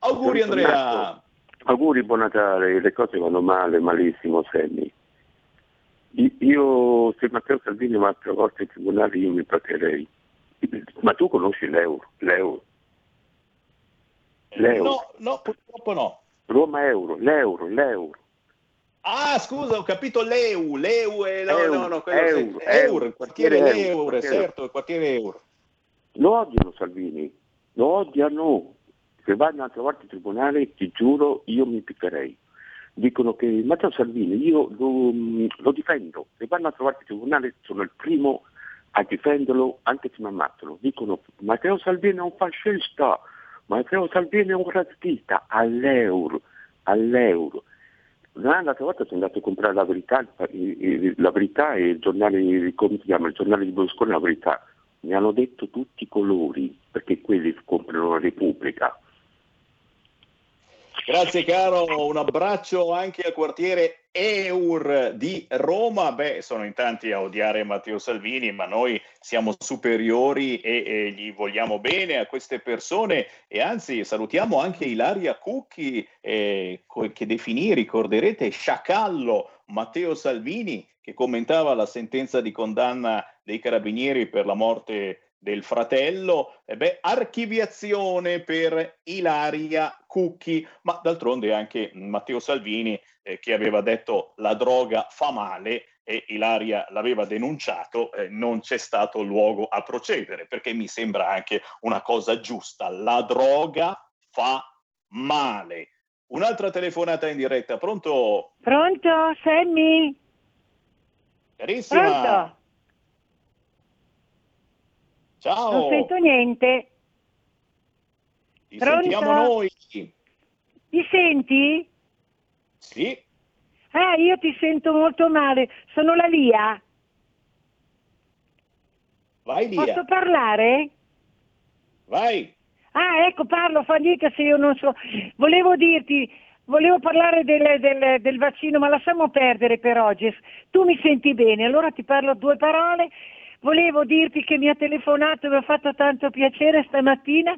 Auguri Sono Andrea! tornato. Auguri, buon Natale, le cose vanno male, malissimo, Sammy. Io, se Matteo Salvini va altre volte in tribunale, io mi pagherei. Ma tu conosci l'euro? L'euro? L'euro? No, no, purtroppo no. Roma euro, l'euro, l'euro. Ah, scusa, ho capito l'EU, l'EU è no, Euro, no, no, quello euro, euro, euro, il quartiere quartiere. certo, il quartiere euro. Lo odiano Salvini, lo odiano. Se vanno altre volte in tribunale, ti giuro, io mi piccherei. Dicono che Matteo Salvini, io lo, lo difendo. Se vanno altre volte in tribunale, sono il primo a difenderlo anche se mi ammazzano. Dicono Matteo Salvini è un fascista, Matteo Salvini è un razzista, all'euro, all'euro. L'altra volta sono andato a comprare la verità, il- il- la verità e il giornale, come si chiama, il giornale di Berlusconi, la verità. Mi hanno detto tutti i colori, perché quelli comprano la Repubblica. Grazie caro, un abbraccio anche al quartiere Eur di Roma. Beh, sono in tanti a odiare Matteo Salvini, ma noi siamo superiori e, e gli vogliamo bene a queste persone e anzi salutiamo anche Ilaria Cucchi eh, che definì, ricorderete, sciacallo Matteo Salvini che commentava la sentenza di condanna dei carabinieri per la morte del fratello, e beh, archiviazione per Ilaria Cucchi, ma d'altronde anche Matteo Salvini eh, che aveva detto la droga fa male e Ilaria l'aveva denunciato, eh, non c'è stato luogo a procedere, perché mi sembra anche una cosa giusta, la droga fa male. Un'altra telefonata in diretta, pronto? Pronto, Sammy? Carissima! Pronto? Ciao! Non sento niente. Ti Pronto? sentiamo noi! Mi senti? Sì, Ah, io ti sento molto male. Sono la Lia. vai Lia, Posso parlare? vai! Ah, ecco, parlo, fa dica se io non so. Volevo dirti, volevo parlare del, del- del vaccino, ma lasciamo perdere per oggi. Tu mi senti bene, allora ti parlo due parole. Volevo dirti che mi ha telefonato e mi ha fatto tanto piacere stamattina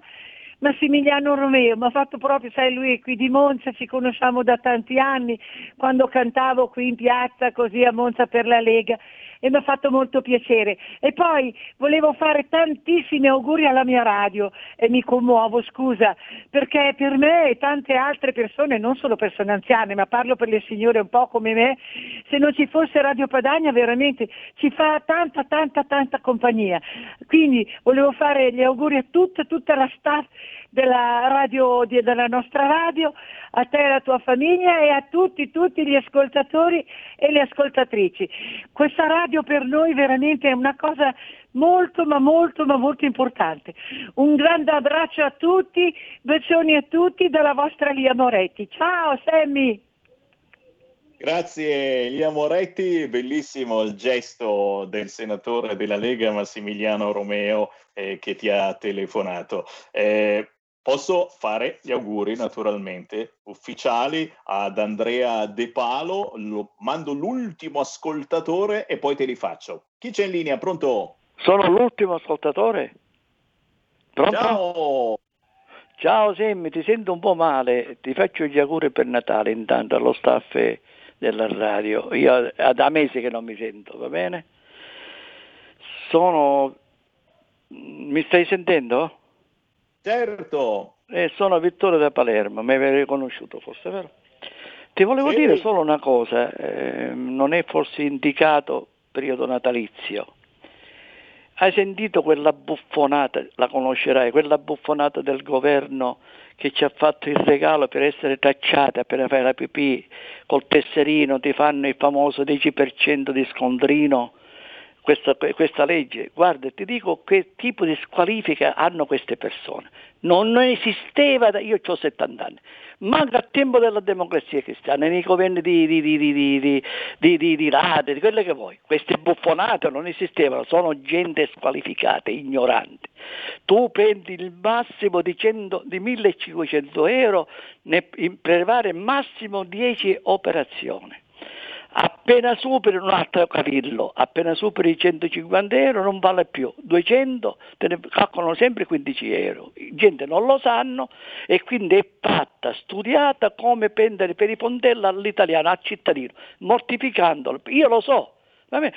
Massimiliano Romeo, mi ha fatto proprio, sai, lui è qui di Monza, ci conosciamo da tanti anni, quando cantavo qui in piazza così a Monza per la Lega e mi ha fatto molto piacere. E poi volevo fare tantissimi auguri alla mia radio e mi commuovo, scusa, perché per me e tante altre persone, non solo persone anziane, ma parlo per le signore un po' come me, se non ci fosse Radio Padania veramente ci fa tanta, tanta, tanta compagnia. Quindi volevo fare gli auguri a tutta, tutta la staff della radio, di- della nostra radio, a te e alla tua famiglia e a tutti, tutti gli ascoltatori e le ascoltatrici. Questa radio per noi veramente è una cosa molto, ma molto, ma molto importante. Un grande abbraccio a tutti, bacioni a tutti dalla vostra Lia Moretti. Ciao Sammy! Grazie Elia Moretti, bellissimo il gesto del senatore della Lega Massimiliano Romeo eh, che ti ha telefonato. Eh, posso fare gli auguri naturalmente ufficiali ad Andrea De Palo, lo- mando l'ultimo ascoltatore e poi te li faccio. Chi c'è in linea? Pronto? Sono l'ultimo ascoltatore. Pronto? Ciao! Ciao Semmi, ti sento un po' male, ti faccio gli auguri per Natale intanto allo staff eh, della radio. Io è da mesi che non mi sento, va bene? Sono... Mi stai sentendo? Certo! Eh, sono Vittorio da Palermo, mi avevi riconosciuto forse, vero? Ti volevo Sì. dire solo una cosa, eh, non è forse indicato periodo natalizio. Hai sentito quella buffonata, la conoscerai, quella buffonata del governo che ci ha fatto il regalo per essere tacciata per fare la pipì col tesserino, ti fanno il famoso 10% di scontrino, questa, questa legge, guarda, ti dico che tipo di squalifica hanno queste persone. Non, esisteva, da, io ho 70 anni, manca il tempo della democrazia cristiana, nei governi di, di, di, di, di, Rade, di quelle che vuoi. Queste buffonate non esistevano, sono gente squalificata, ignorante. Tu prendi il massimo di, 100, di 1500 euro ne, per arrivare massimo 10 operazioni. Appena superi un altro capillo, appena superi i 150 euro non vale più, 200 te ne calcolano sempre 15 euro. Gente non lo sanno e quindi è fatta, studiata come prendere per i pondelli all'italiano, al cittadino, mortificandolo. Io lo so,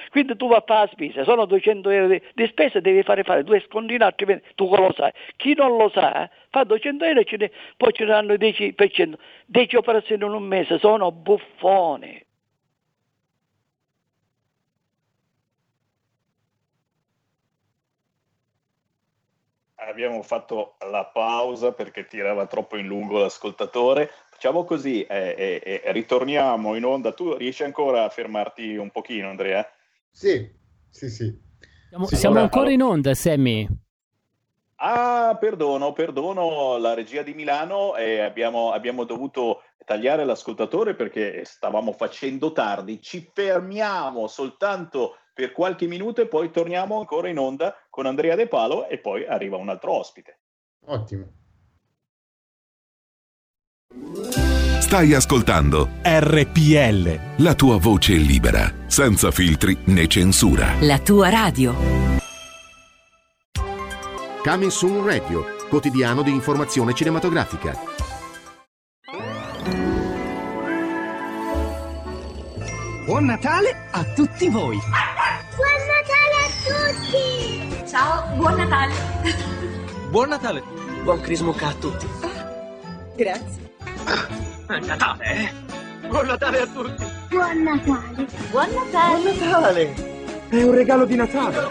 quindi tu vai a fare la spesa, sono 200 euro di, di spesa, devi fare fare due scondini, altrimenti tu lo sai. Chi non lo sa, eh, fa 200 euro e ce ne, poi ce ne danno il 10%. 10 operazioni in un mese, sono buffoni. Abbiamo fatto la pausa perché tirava troppo in lungo l'ascoltatore. Facciamo così, eh, eh, eh, ritorniamo in onda. Tu riesci ancora a fermarti un pochino, Andrea? Sì, sì, sì. Siamo, Sì, siamo ora- ancora in onda, Sammy. Ah, perdono, perdono la regia di Milano e abbiamo, abbiamo dovuto tagliare l'ascoltatore perché stavamo facendo tardi. Ci fermiamo soltanto per qualche minuto e poi torniamo ancora in onda con Andrea De Palo e poi arriva un altro ospite. Ottimo. Stai ascoltando RPL. la tua voce libera, senza filtri né censura. La tua radio. Coming Soon Radio, quotidiano di informazione cinematografica. Buon Natale a tutti voi! Buon Natale a tutti! Ciao, buon Natale. Buon Natale! Buon Crismuca a tutti! Grazie. È Natale, eh? Buon Natale a tutti! Buon Natale. Buon Natale. Buon Natale! È un regalo di Natale!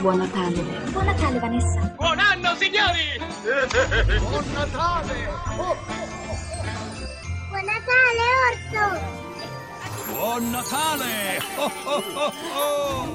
Buon Natale. Buon Natale, Vanessa. Buon anno, signori! Buon Natale! Buon Natale, Orso. Buon Natale! Oh, oh, oh,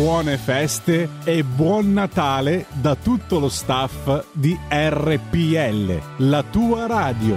buone feste e buon Natale da tutto lo staff di RPL, la tua radio.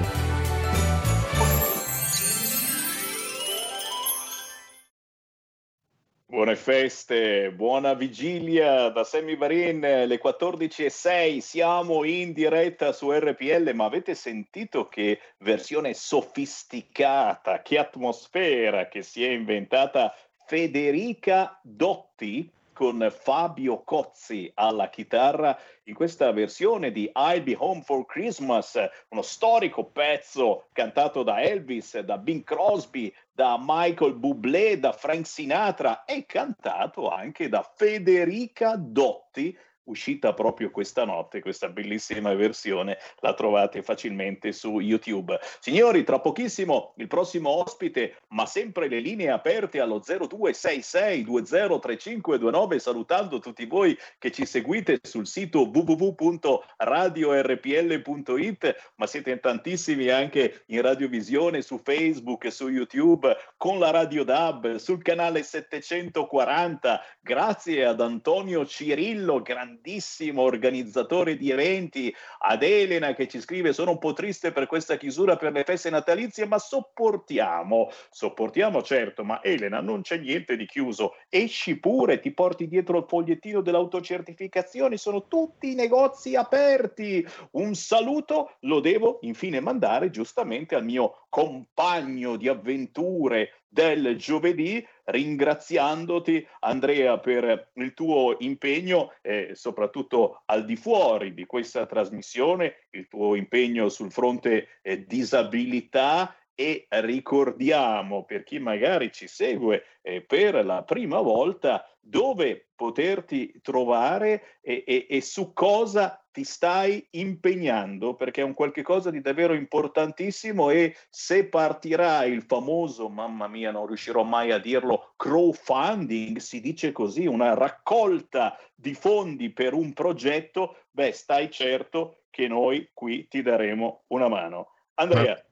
Buone feste, buona vigilia da Sammy Varin, le 14.06, siamo in diretta su RPL, ma avete sentito che versione sofisticata, che atmosfera che si è inventata Federica Dotti con Fabio Cozzi alla chitarra in questa versione di I'll Be Home for Christmas, uno storico pezzo cantato da Elvis, da Bing Crosby, da Michael Bublé, da Frank Sinatra e cantato anche da Federica Dotti uscita proprio questa notte, questa bellissima versione la trovate facilmente su YouTube. Signori, tra pochissimo il prossimo ospite, ma sempre le linee aperte allo 0266203529, salutando tutti voi che ci seguite sul sito www.radiorpl.it, ma siete tantissimi anche in radiovisione su Facebook su YouTube con la Radio DAB sul canale 740. Grazie ad Antonio Cirillo, grandissimo organizzatore di eventi, ad Elena che ci scrive sono un po' triste per questa chiusura per le feste natalizie, ma sopportiamo, sopportiamo certo, ma Elena non c'è niente di chiuso, esci pure, ti porti dietro il fogliettino dell'autocertificazione, sono tutti i negozi aperti. Un saluto lo devo infine mandare giustamente al mio compagno di avventure del giovedì, ringraziandoti Andrea per il tuo impegno e soprattutto al di fuori di questa trasmissione, il tuo impegno sul fronte eh, disabilità e ricordiamo per chi magari ci segue eh, per la prima volta dove poterti trovare e, e, e, su cosa ti stai impegnando perché è un qualche cosa di davvero importantissimo e se partirà il famoso mamma mia non riuscirò mai a dirlo crowdfunding si dice così una raccolta di fondi per un progetto beh stai certo che noi qui ti daremo una mano. Andrea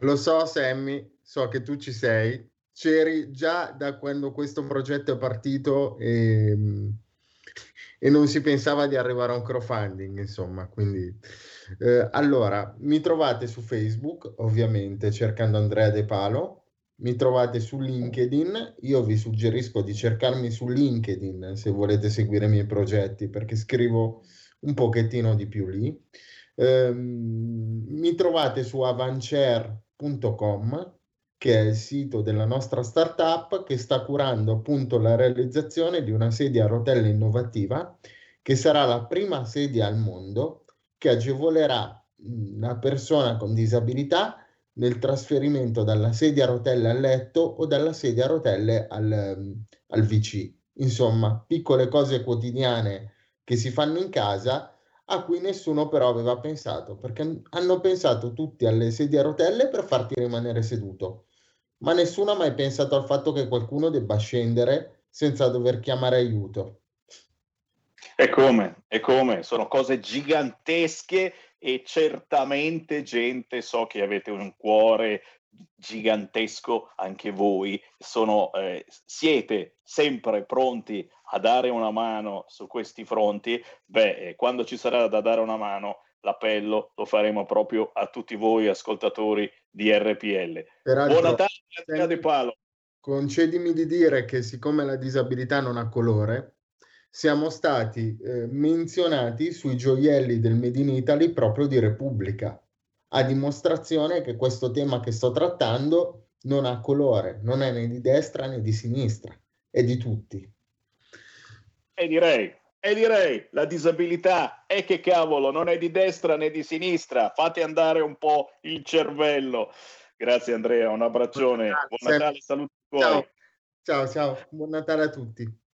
lo so, Sammy, so che tu ci sei. C'eri già da quando questo progetto è partito e, e non si pensava di arrivare a un crowdfunding, insomma. Quindi, eh, allora, mi trovate su Facebook, ovviamente, cercando Andrea De Palo. Mi trovate su LinkedIn. Io vi suggerisco di cercarmi su LinkedIn se volete seguire i miei progetti, perché scrivo un pochettino di più lì. Eh, mi trovate su Avancer www.realizzazione.com che è il sito della nostra startup che sta curando appunto la realizzazione di una sedia a rotelle innovativa che sarà la prima sedia al mondo che agevolerà una persona con disabilità nel trasferimento dalla sedia a rotelle al letto o dalla sedia a rotelle al, al VC. Insomma, piccole cose quotidiane che si fanno in casa a cui nessuno però aveva pensato, perché hanno pensato tutti alle sedie a rotelle per farti rimanere seduto, ma nessuno ha mai pensato al fatto che qualcuno debba scendere senza dover chiamare aiuto. E come? E come? Sono cose gigantesche e certamente gente, so che avete un cuore gigantesco anche voi, sono, eh, siete sempre pronti a dare una mano su questi fronti, beh, eh, quando ci sarà da dare una mano, l'appello lo faremo proprio a tutti voi ascoltatori di RPL. Peraltro, Buon Natale, Andrea De Palo. Concedimi di dire che siccome la disabilità non ha colore, siamo stati eh, menzionati sui gioielli del Made in Italy proprio di Repubblica, a dimostrazione che questo tema che sto trattando non ha colore, non è né di destra né di sinistra, è di tutti. E direi, e direi, la disabilità è che cavolo, non è di destra né di sinistra, fate andare un po' il cervello. Grazie Andrea, un abbraccione, buon Natale, saluti tuoi. Ciao, ciao, ciao, buon Natale a tutti.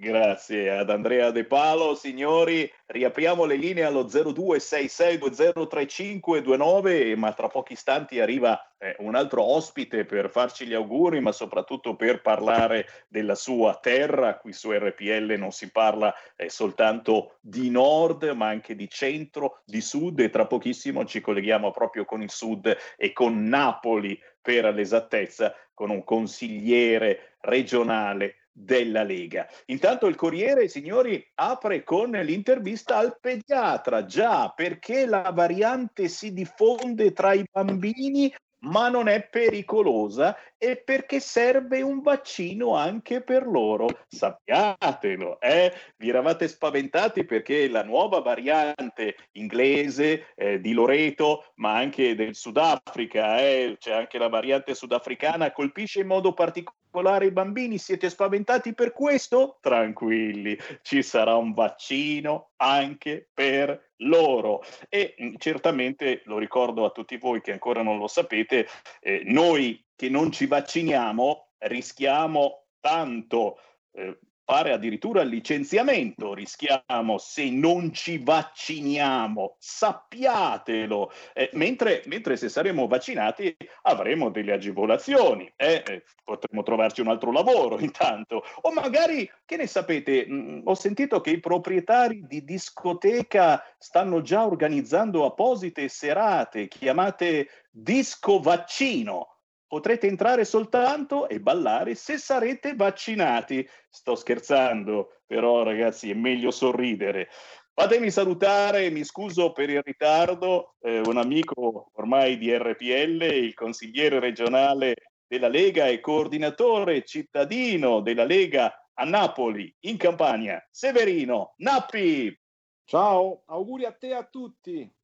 Grazie ad Andrea De Palo, signori. Riapriamo le linee allo 0266203529, ma tra pochi istanti arriva eh, un altro ospite per farci gli auguri, ma soprattutto per parlare della sua terra. Qui su RPL non si parla eh, soltanto di nord, ma anche di centro, di sud e tra pochissimo ci colleghiamo proprio con il sud e con Napoli per l'esattezza, con un consigliere regionale della Lega. Intanto il Corriere, signori, apre con l'intervista al pediatra, già perché la variante si diffonde tra i bambini ma non è pericolosa e perché serve un vaccino anche per loro. Sappiatelo, eh? Vi eravate spaventati perché la nuova variante inglese eh, di Loreto, ma anche del Sudafrica, eh? c'è anche la variante sudafricana, colpisce in modo particolare i bambini. Siete spaventati per questo? Tranquilli, ci sarà un vaccino anche per loro. E mh, certamente lo ricordo a tutti voi che ancora non lo sapete, eh, noi che non ci vacciniamo rischiamo tanto. Eh, fare addirittura il licenziamento, rischiamo se non ci vacciniamo, sappiatelo, eh, mentre, mentre, se saremo vaccinati avremo delle agevolazioni, eh, eh, potremo trovarci un altro lavoro intanto, o magari, che ne sapete, mh, ho sentito che i proprietari di discoteca stanno già organizzando apposite serate chiamate disco vaccino potrete entrare soltanto e ballare se sarete vaccinati. Sto scherzando, però ragazzi è meglio sorridere. Fatemi salutare, mi scuso per il ritardo, eh, un amico ormai di RPL, il consigliere regionale della Lega e coordinatore cittadino della Lega a Napoli, in Campania, Severino Nappi. Ciao, auguri a te e a tutti.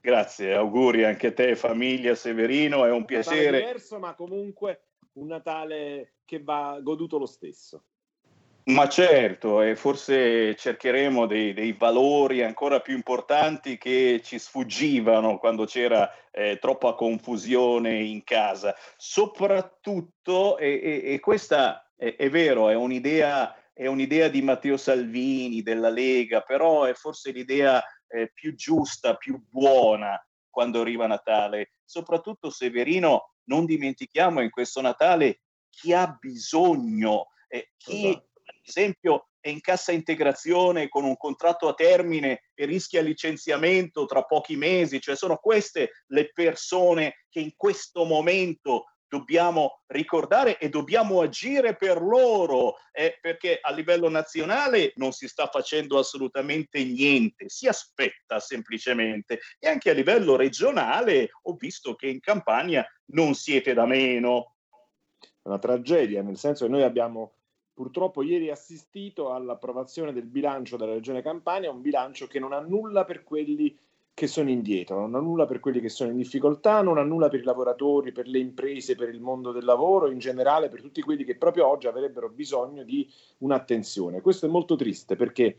Grazie, auguri anche a te, famiglia Severino, è un piacere. Natale diverso, ma comunque un Natale che va goduto lo stesso. Ma certo, e forse cercheremo dei, dei, valori ancora più importanti che ci sfuggivano quando c'era eh, troppa confusione in casa. Soprattutto, e, e, e questa è, è, vero, è un'idea, è un'idea di Matteo Salvini, della Lega, però è forse l'idea eh, più giusta, più buona quando arriva Natale. Soprattutto Severino, non dimentichiamo in questo Natale chi ha bisogno, eh, chi esatto. ad esempio è in cassa integrazione con un contratto a termine e rischia licenziamento tra pochi mesi, cioè sono queste le persone che in questo momento dobbiamo ricordare e dobbiamo agire per loro, eh, perché a livello nazionale non si sta facendo assolutamente niente, si aspetta semplicemente e anche a livello regionale ho visto che in campagna non siete da meno. È una tragedia, nel senso che noi abbiamo purtroppo ieri assistito all'approvazione del bilancio della Regione Campania, un bilancio che non ha nulla per quelli che sono indietro, non ha nulla per quelli che sono in difficoltà, non ha nulla per i lavoratori, per le imprese, per il mondo del lavoro, in generale per tutti quelli che proprio oggi avrebbero bisogno di un'attenzione. Questo è molto triste perché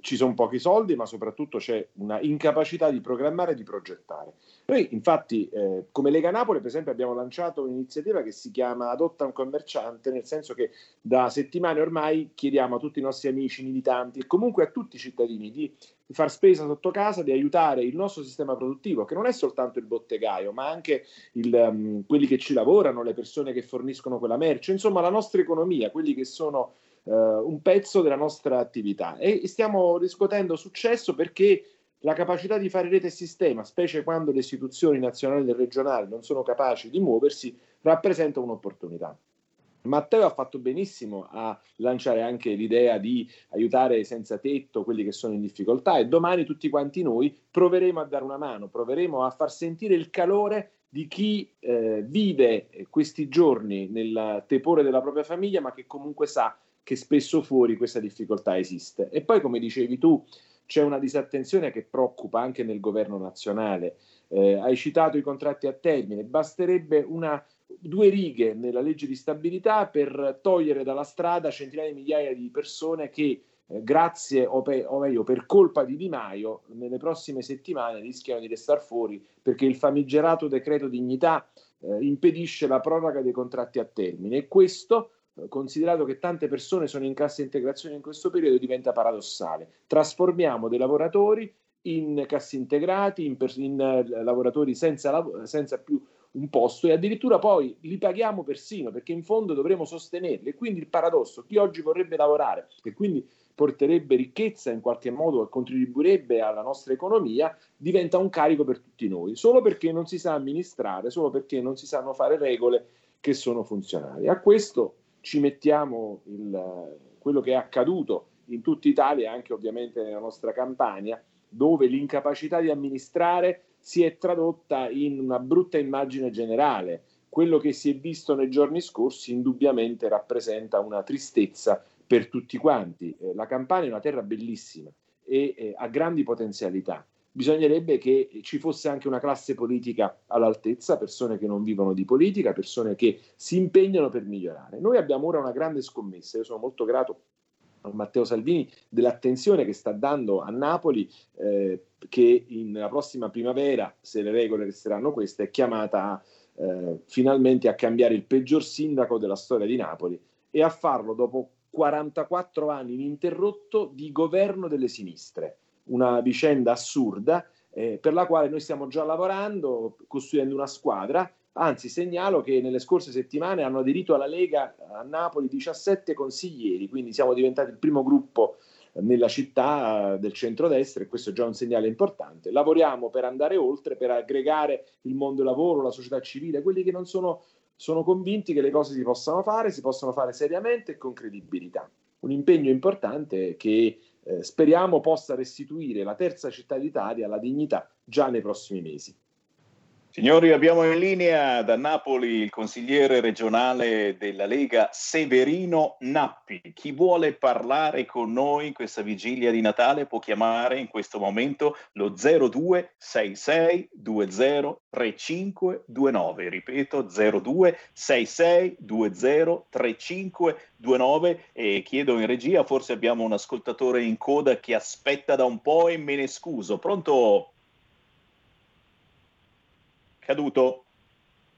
ci sono pochi soldi, ma soprattutto c'è una incapacità di programmare e di progettare. Noi infatti eh, come Lega Napoli per esempio abbiamo lanciato un'iniziativa che si chiama Adotta un commerciante, nel senso che da settimane ormai chiediamo a tutti i nostri amici militanti e comunque a tutti i cittadini di far spesa sotto casa, di aiutare il nostro sistema produttivo, che non è soltanto il bottegaio, ma anche il, um, quelli che ci lavorano, le persone che forniscono quella merce, insomma la nostra economia, quelli che sono uh, un pezzo della nostra attività. E stiamo riscuotendo successo perché la capacità di fare rete e sistema, specie quando le istituzioni nazionali e regionali non sono capaci di muoversi, rappresenta un'opportunità. Matteo ha fatto benissimo a lanciare anche l'idea di aiutare senza tetto quelli che sono in difficoltà e domani tutti quanti noi proveremo a dare una mano, proveremo a far sentire il calore di chi eh, vive questi giorni nel tepore della propria famiglia ma che comunque sa che spesso fuori questa difficoltà esiste. E poi come dicevi tu c'è una disattenzione che preoccupa anche nel governo nazionale. Eh, hai citato i contratti a termine, basterebbe una due righe nella legge di stabilità per togliere dalla strada centinaia di migliaia di persone che eh, grazie o, pe- o, meglio per colpa di Di Maio nelle prossime settimane rischiano di restare fuori perché il famigerato decreto dignità eh, impedisce la proroga dei contratti a termine e questo considerato che tante persone sono in cassa integrazione in questo periodo diventa paradossale trasformiamo dei lavoratori in cassi integrati in, per- in uh, lavoratori senza, senza più un posto e addirittura poi li paghiamo persino perché in fondo dovremo sostenerli. E quindi il paradosso, chi oggi vorrebbe lavorare e quindi porterebbe ricchezza in qualche modo e contribuirebbe alla nostra economia, diventa un carico per tutti noi, solo perché non si sa amministrare, solo perché non si sanno fare regole che sono funzionali. A questo ci mettiamo il, quello che è accaduto in tutta Italia e anche ovviamente nella nostra campagna, dove l'incapacità di amministrare si è tradotta in una brutta immagine generale. Quello che si è visto nei giorni scorsi indubbiamente rappresenta una tristezza per tutti quanti. Eh, la Campania è una terra bellissima e eh, ha grandi potenzialità. Bisognerebbe che ci fosse anche una classe politica all'altezza, persone che non vivono di politica, persone che si impegnano per migliorare. Noi abbiamo ora una grande scommessa, io sono molto grato a Matteo Salvini dell'attenzione che sta dando a Napoli, eh, che nella prossima primavera, se le regole resteranno queste, è chiamata a, eh, finalmente a cambiare il peggior sindaco della storia di Napoli e a farlo dopo 44 anni ininterrotto di governo delle sinistre, una vicenda assurda eh, per la quale noi stiamo già lavorando, costruendo una squadra. Anzi, segnalo che nelle scorse settimane hanno aderito alla Lega a Napoli 17 consiglieri, quindi siamo diventati il primo gruppo nella città del centrodestra e questo è già un segnale importante. Lavoriamo per andare oltre, per aggregare il mondo del lavoro, la società civile, quelli che non sono sono convinti che le cose si possano fare, si possono fare seriamente e con credibilità. Un impegno importante che eh, speriamo possa restituire la terza città d'Italia alla dignità già nei prossimi mesi. Signori, abbiamo in linea da Napoli il consigliere regionale della Lega Severino Nappi. Chi vuole parlare con noi in questa vigilia di Natale può chiamare in questo momento lo 0266203529. Ripeto 0266203529 e chiedo in regia, forse abbiamo un ascoltatore in coda che aspetta da un po' e me ne scuso. Pronto? Caduto,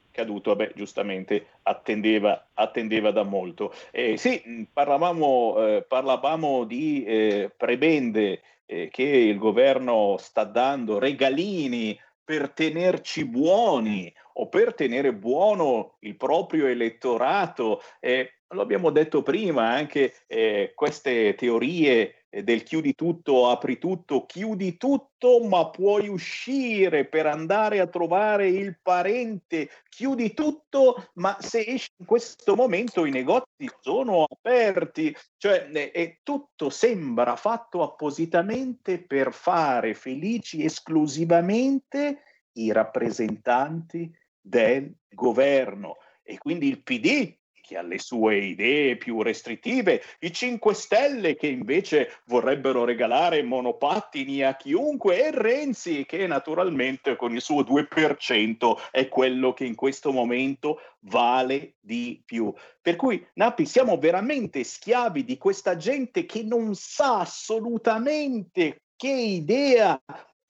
caduto, beh, giustamente attendeva, attendeva da molto. Eh, sì, parlavamo, eh, parlavamo di eh, prebende eh, che il governo sta dando, regalini per tenerci buoni o per tenere buono il proprio elettorato. Eh, lo abbiamo detto prima, anche eh, queste teorie del chiudi tutto, apri tutto, chiudi tutto, ma puoi uscire per andare a trovare il parente, chiudi tutto, ma se esci in questo momento i negozi sono aperti, cioè e tutto sembra fatto appositamente per fare felici esclusivamente i rappresentanti del governo. E quindi il PD che ha le sue idee più restrittive, i 5 Stelle che invece vorrebbero regalare monopattini a chiunque e Renzi che naturalmente con il suo 2% è quello che in questo momento vale di più. Per cui Napi siamo veramente schiavi di questa gente che non sa assolutamente che idea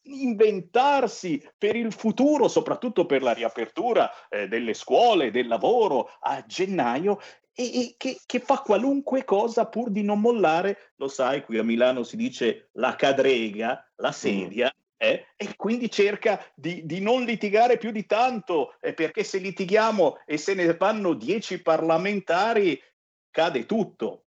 inventarsi per il futuro, soprattutto per la riapertura eh, delle scuole, del lavoro a gennaio e, e che, che, fa qualunque cosa pur di non mollare, lo sai, qui a Milano si dice la cadrega, la sedia. Mm. Eh, e quindi cerca di, di, non litigare più di tanto, eh, perché se litighiamo e se ne vanno dieci parlamentari, cade tutto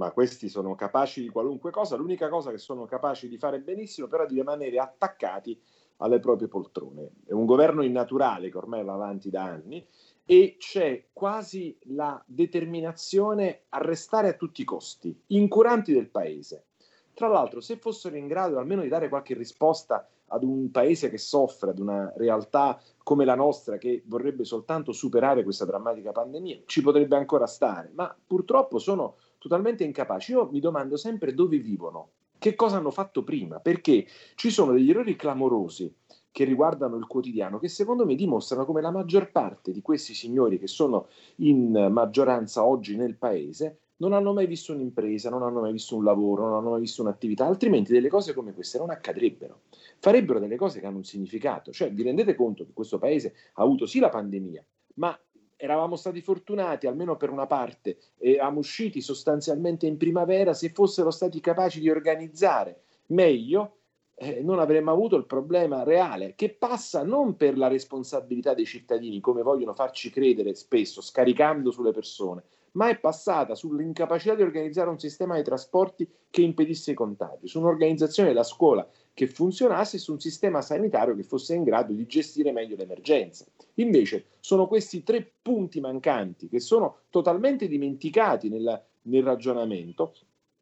ma questi sono capaci di qualunque cosa, l'unica cosa che sono capaci di fare benissimo però è di rimanere attaccati alle proprie poltrone. È un governo innaturale che ormai va avanti da anni e c'è quasi la determinazione a restare a tutti i costi, incuranti del paese. Tra l'altro, se fossero in grado almeno di dare qualche risposta ad un paese che soffre, ad una realtà come la nostra che vorrebbe soltanto superare questa drammatica pandemia, ci potrebbe ancora stare, ma purtroppo sono totalmente incapaci. Io mi domando sempre dove vivono, che cosa hanno fatto prima, perché ci sono degli errori clamorosi che riguardano il quotidiano che secondo me dimostrano come la maggior parte di questi signori che sono in maggioranza oggi nel paese non hanno mai visto un'impresa, non hanno mai visto un lavoro, non hanno mai visto un'attività, altrimenti delle cose come queste non accadrebbero. Farebbero delle cose che hanno un significato. Cioè, vi rendete conto che questo paese ha avuto sì la pandemia, ma eravamo stati fortunati almeno per una parte, eravamo usciti sostanzialmente in primavera, se fossero stati capaci di organizzare meglio, eh, non avremmo avuto il problema reale, che passa non per la responsabilità dei cittadini, come vogliono farci credere spesso, scaricando sulle persone, ma è passata sull'incapacità di organizzare un sistema di trasporti che impedisse i contagi, su un'organizzazione della scuola che funzionasse su un sistema sanitario che fosse in grado di gestire meglio l'emergenza. Invece sono questi tre punti mancanti che sono totalmente dimenticati nella- nel ragionamento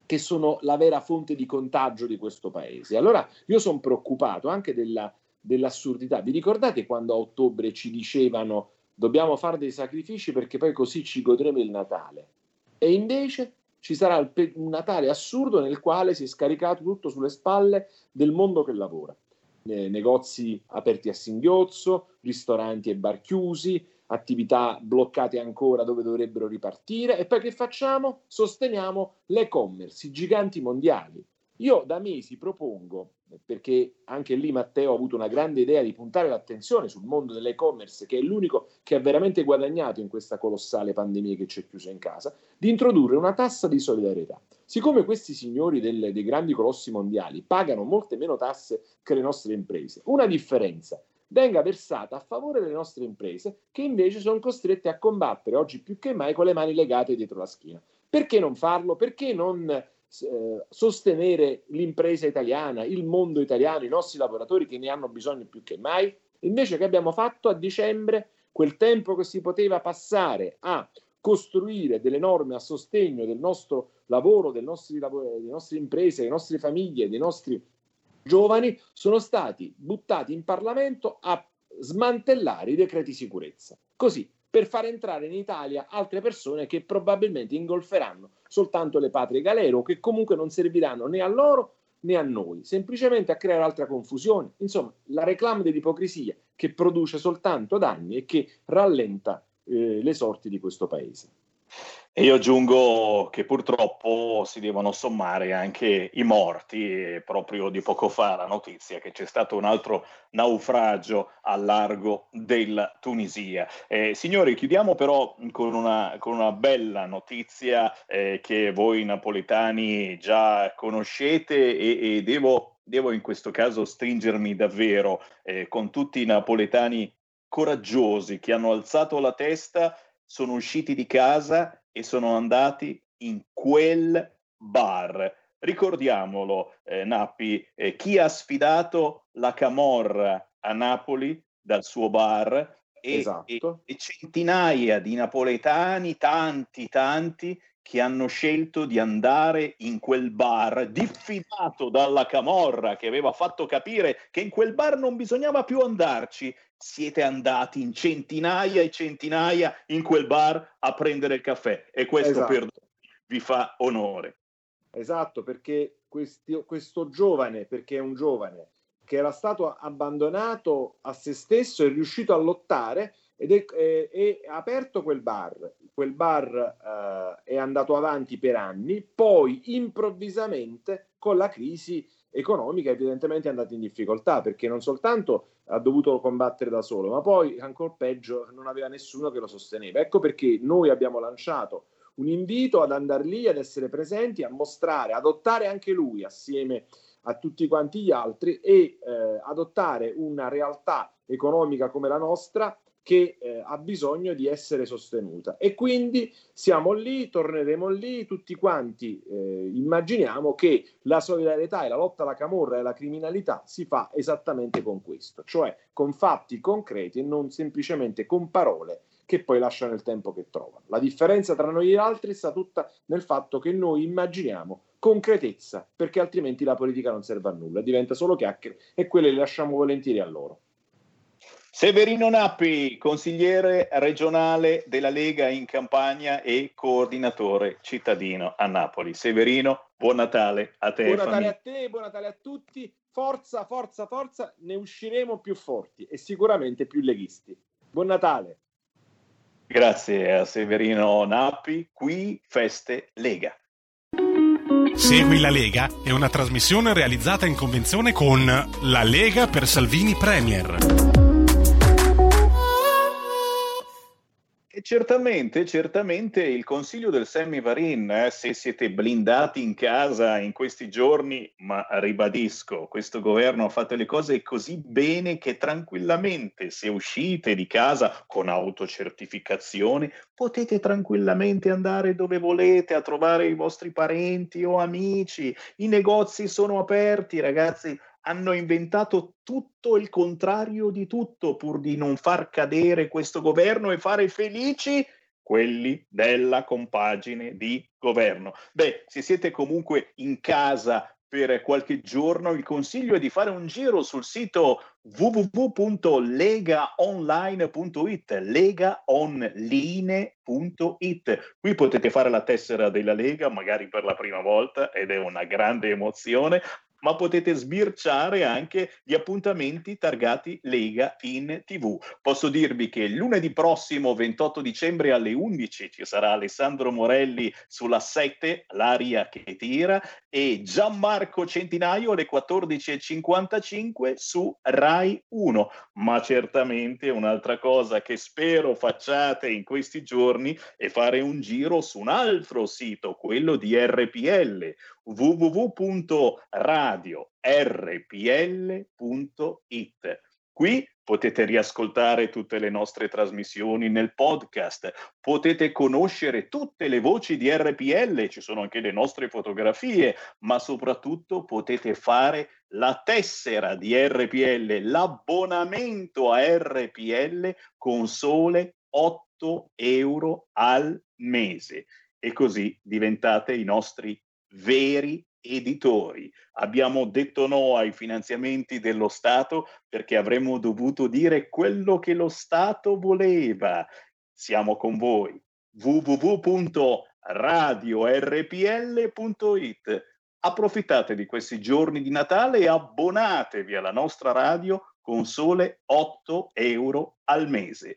che sono la vera fonte di contagio di questo paese. Allora io sono preoccupato anche della, dell'assurdità. Vi ricordate quando a ottobre ci dicevano dobbiamo fare dei sacrifici perché poi così ci godremo il Natale? E invece ci sarà un Natale assurdo nel quale si è scaricato tutto sulle spalle del mondo che lavora. Eh, negozi aperti a singhiozzo, ristoranti e bar chiusi, attività bloccate ancora dove dovrebbero ripartire e poi che facciamo? Sosteniamo l'e-commerce, i giganti mondiali. Io da mesi propongo, perché anche lì Matteo ha avuto una grande idea di puntare l'attenzione sul mondo dell'e-commerce, che è l'unico che ha veramente guadagnato in questa colossale pandemia che ci è chiusa in casa, di introdurre una tassa di solidarietà. Siccome questi signori del- dei grandi colossi mondiali pagano molte meno tasse che le nostre imprese, una differenza venga versata a favore delle nostre imprese che invece sono costrette a combattere oggi più che mai con le mani legate dietro la schiena. Perché non farlo? Perché non eh, sostenere l'impresa italiana, il mondo italiano, i nostri lavoratori che ne hanno bisogno più che mai? Invece che abbiamo fatto a dicembre quel tempo che si poteva passare a costruire delle norme a sostegno del nostro lavoro, del nostri delle nostre imprese, delle nostre famiglie, dei nostri giovani, sono stati buttati in Parlamento a smantellare i decreti sicurezza. Così, per far entrare in Italia altre persone che probabilmente ingolferanno soltanto le patrie galere o che comunque non serviranno né a loro né a noi, semplicemente a creare altra confusione. Insomma, la reclama dell'ipocrisia che produce soltanto danni e che rallenta eh, le sorti di questo paese. E io aggiungo che purtroppo si devono sommare anche i morti, e proprio di poco fa la notizia che c'è stato un altro naufragio al largo della Tunisia. Eh, signori, chiudiamo però con una, con una bella notizia eh, che voi napoletani già conoscete e, e devo, devo in questo caso stringermi davvero eh, con tutti i napoletani coraggiosi che hanno alzato la testa, sono usciti di casa e sono andati in quel bar. Ricordiamolo, eh, Nappi, eh, chi ha sfidato la Camorra a Napoli dal suo bar e, Esatto. e- e centinaia di napoletani, tanti, tanti, che hanno scelto di andare in quel bar, diffidato dalla Camorra che aveva fatto capire che in quel bar non bisognava più andarci. Siete andati in centinaia e centinaia in quel bar a prendere il caffè e questo Esatto. per vi fa onore. Esatto, perché questi- questo giovane, perché è un giovane, che era stato abbandonato a se stesso, è riuscito a lottare ed è, è- è- aperto quel bar. Quel bar eh, è andato avanti per anni, poi improvvisamente con la crisi economica evidentemente è andato in difficoltà perché non soltanto ha dovuto combattere da solo, ma poi ancora peggio non aveva nessuno che lo sosteneva. Ecco perché noi abbiamo lanciato un invito ad andare lì, ad essere presenti, a mostrare, adottare anche lui assieme a tutti quanti gli altri e eh, adottare una realtà economica come la nostra che eh, ha bisogno di essere sostenuta. E quindi siamo lì, torneremo lì, tutti quanti eh, immaginiamo che la solidarietà e la lotta alla camorra e alla criminalità si fa esattamente con questo, cioè con fatti concreti e non semplicemente con parole che poi lasciano il tempo che trovano. La differenza tra noi e gli altri sta tutta nel fatto che noi immaginiamo concretezza, perché altrimenti la politica non serve a nulla, diventa solo chiacchiere e quelle le lasciamo volentieri a loro. Severino Nappi, consigliere regionale della Lega in Campania e coordinatore cittadino a Napoli. Severino, buon Natale a te. Buon Natale a te, buon Natale a tutti, forza, forza, forza, ne usciremo più forti e sicuramente più leghisti. Buon Natale! Grazie a Severino Nappi, qui Feste Lega. Segui la Lega è una trasmissione realizzata in convenzione con La Lega per Salvini Premier. Certamente, certamente il consiglio del Sammy Varin, eh, se siete blindati in casa in questi giorni, ma ribadisco, questo governo ha fatto le cose così bene che tranquillamente, se uscite di casa con autocertificazione, potete tranquillamente andare dove volete a trovare i vostri parenti o amici. I negozi sono aperti, ragazzi. Hanno inventato tutto il contrario di tutto pur di non far cadere questo governo e fare felici quelli della compagine di governo. Beh, se siete comunque in casa per qualche giorno, il consiglio è di fare un giro sul sito www.legaonline.it, legaonline.it. Qui potete fare la tessera della Lega, magari per la prima volta, ed è una grande emozione, ma potete sbirciare anche gli appuntamenti targati Lega in TV. Posso dirvi che lunedì prossimo, 28 dicembre alle 11, ci sarà Alessandro Morelli sulla 7, l'aria che tira, e Gianmarco Centinaio alle 14.55 su Rai 1. Ma certamente un'altra cosa che spero facciate in questi giorni è fare un giro su un altro sito, quello di RPL, www.radiorpl.it. Qui potete riascoltare tutte le nostre trasmissioni nel podcast, potete conoscere tutte le voci di RPL, ci sono anche le nostre fotografie, ma soprattutto potete fare la tessera di RPL, l'abbonamento a RPL con sole 8 euro al mese e così diventate i nostri veri editori. Abbiamo detto no ai finanziamenti dello Stato perché avremmo dovuto dire quello che lo Stato voleva. Siamo con voi. www.radiorpl.it. Approfittate di questi giorni di Natale e abbonatevi alla nostra radio con sole 8 euro al mese.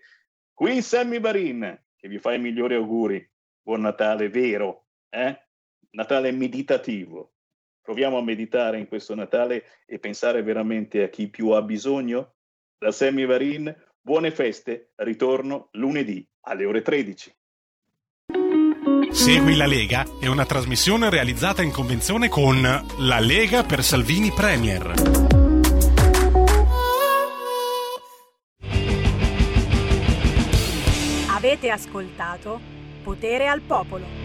Qui Sammy Barin che vi fa i migliori auguri. Buon Natale vero, eh? Natale meditativo. Proviamo a meditare in questo Natale e pensare veramente a chi più ha bisogno. Da Sammy Varin, buone feste, ritorno lunedì alle ore 13. Segui la Lega è una trasmissione realizzata in convenzione con La Lega per Salvini Premier. Avete ascoltato Potere al Popolo.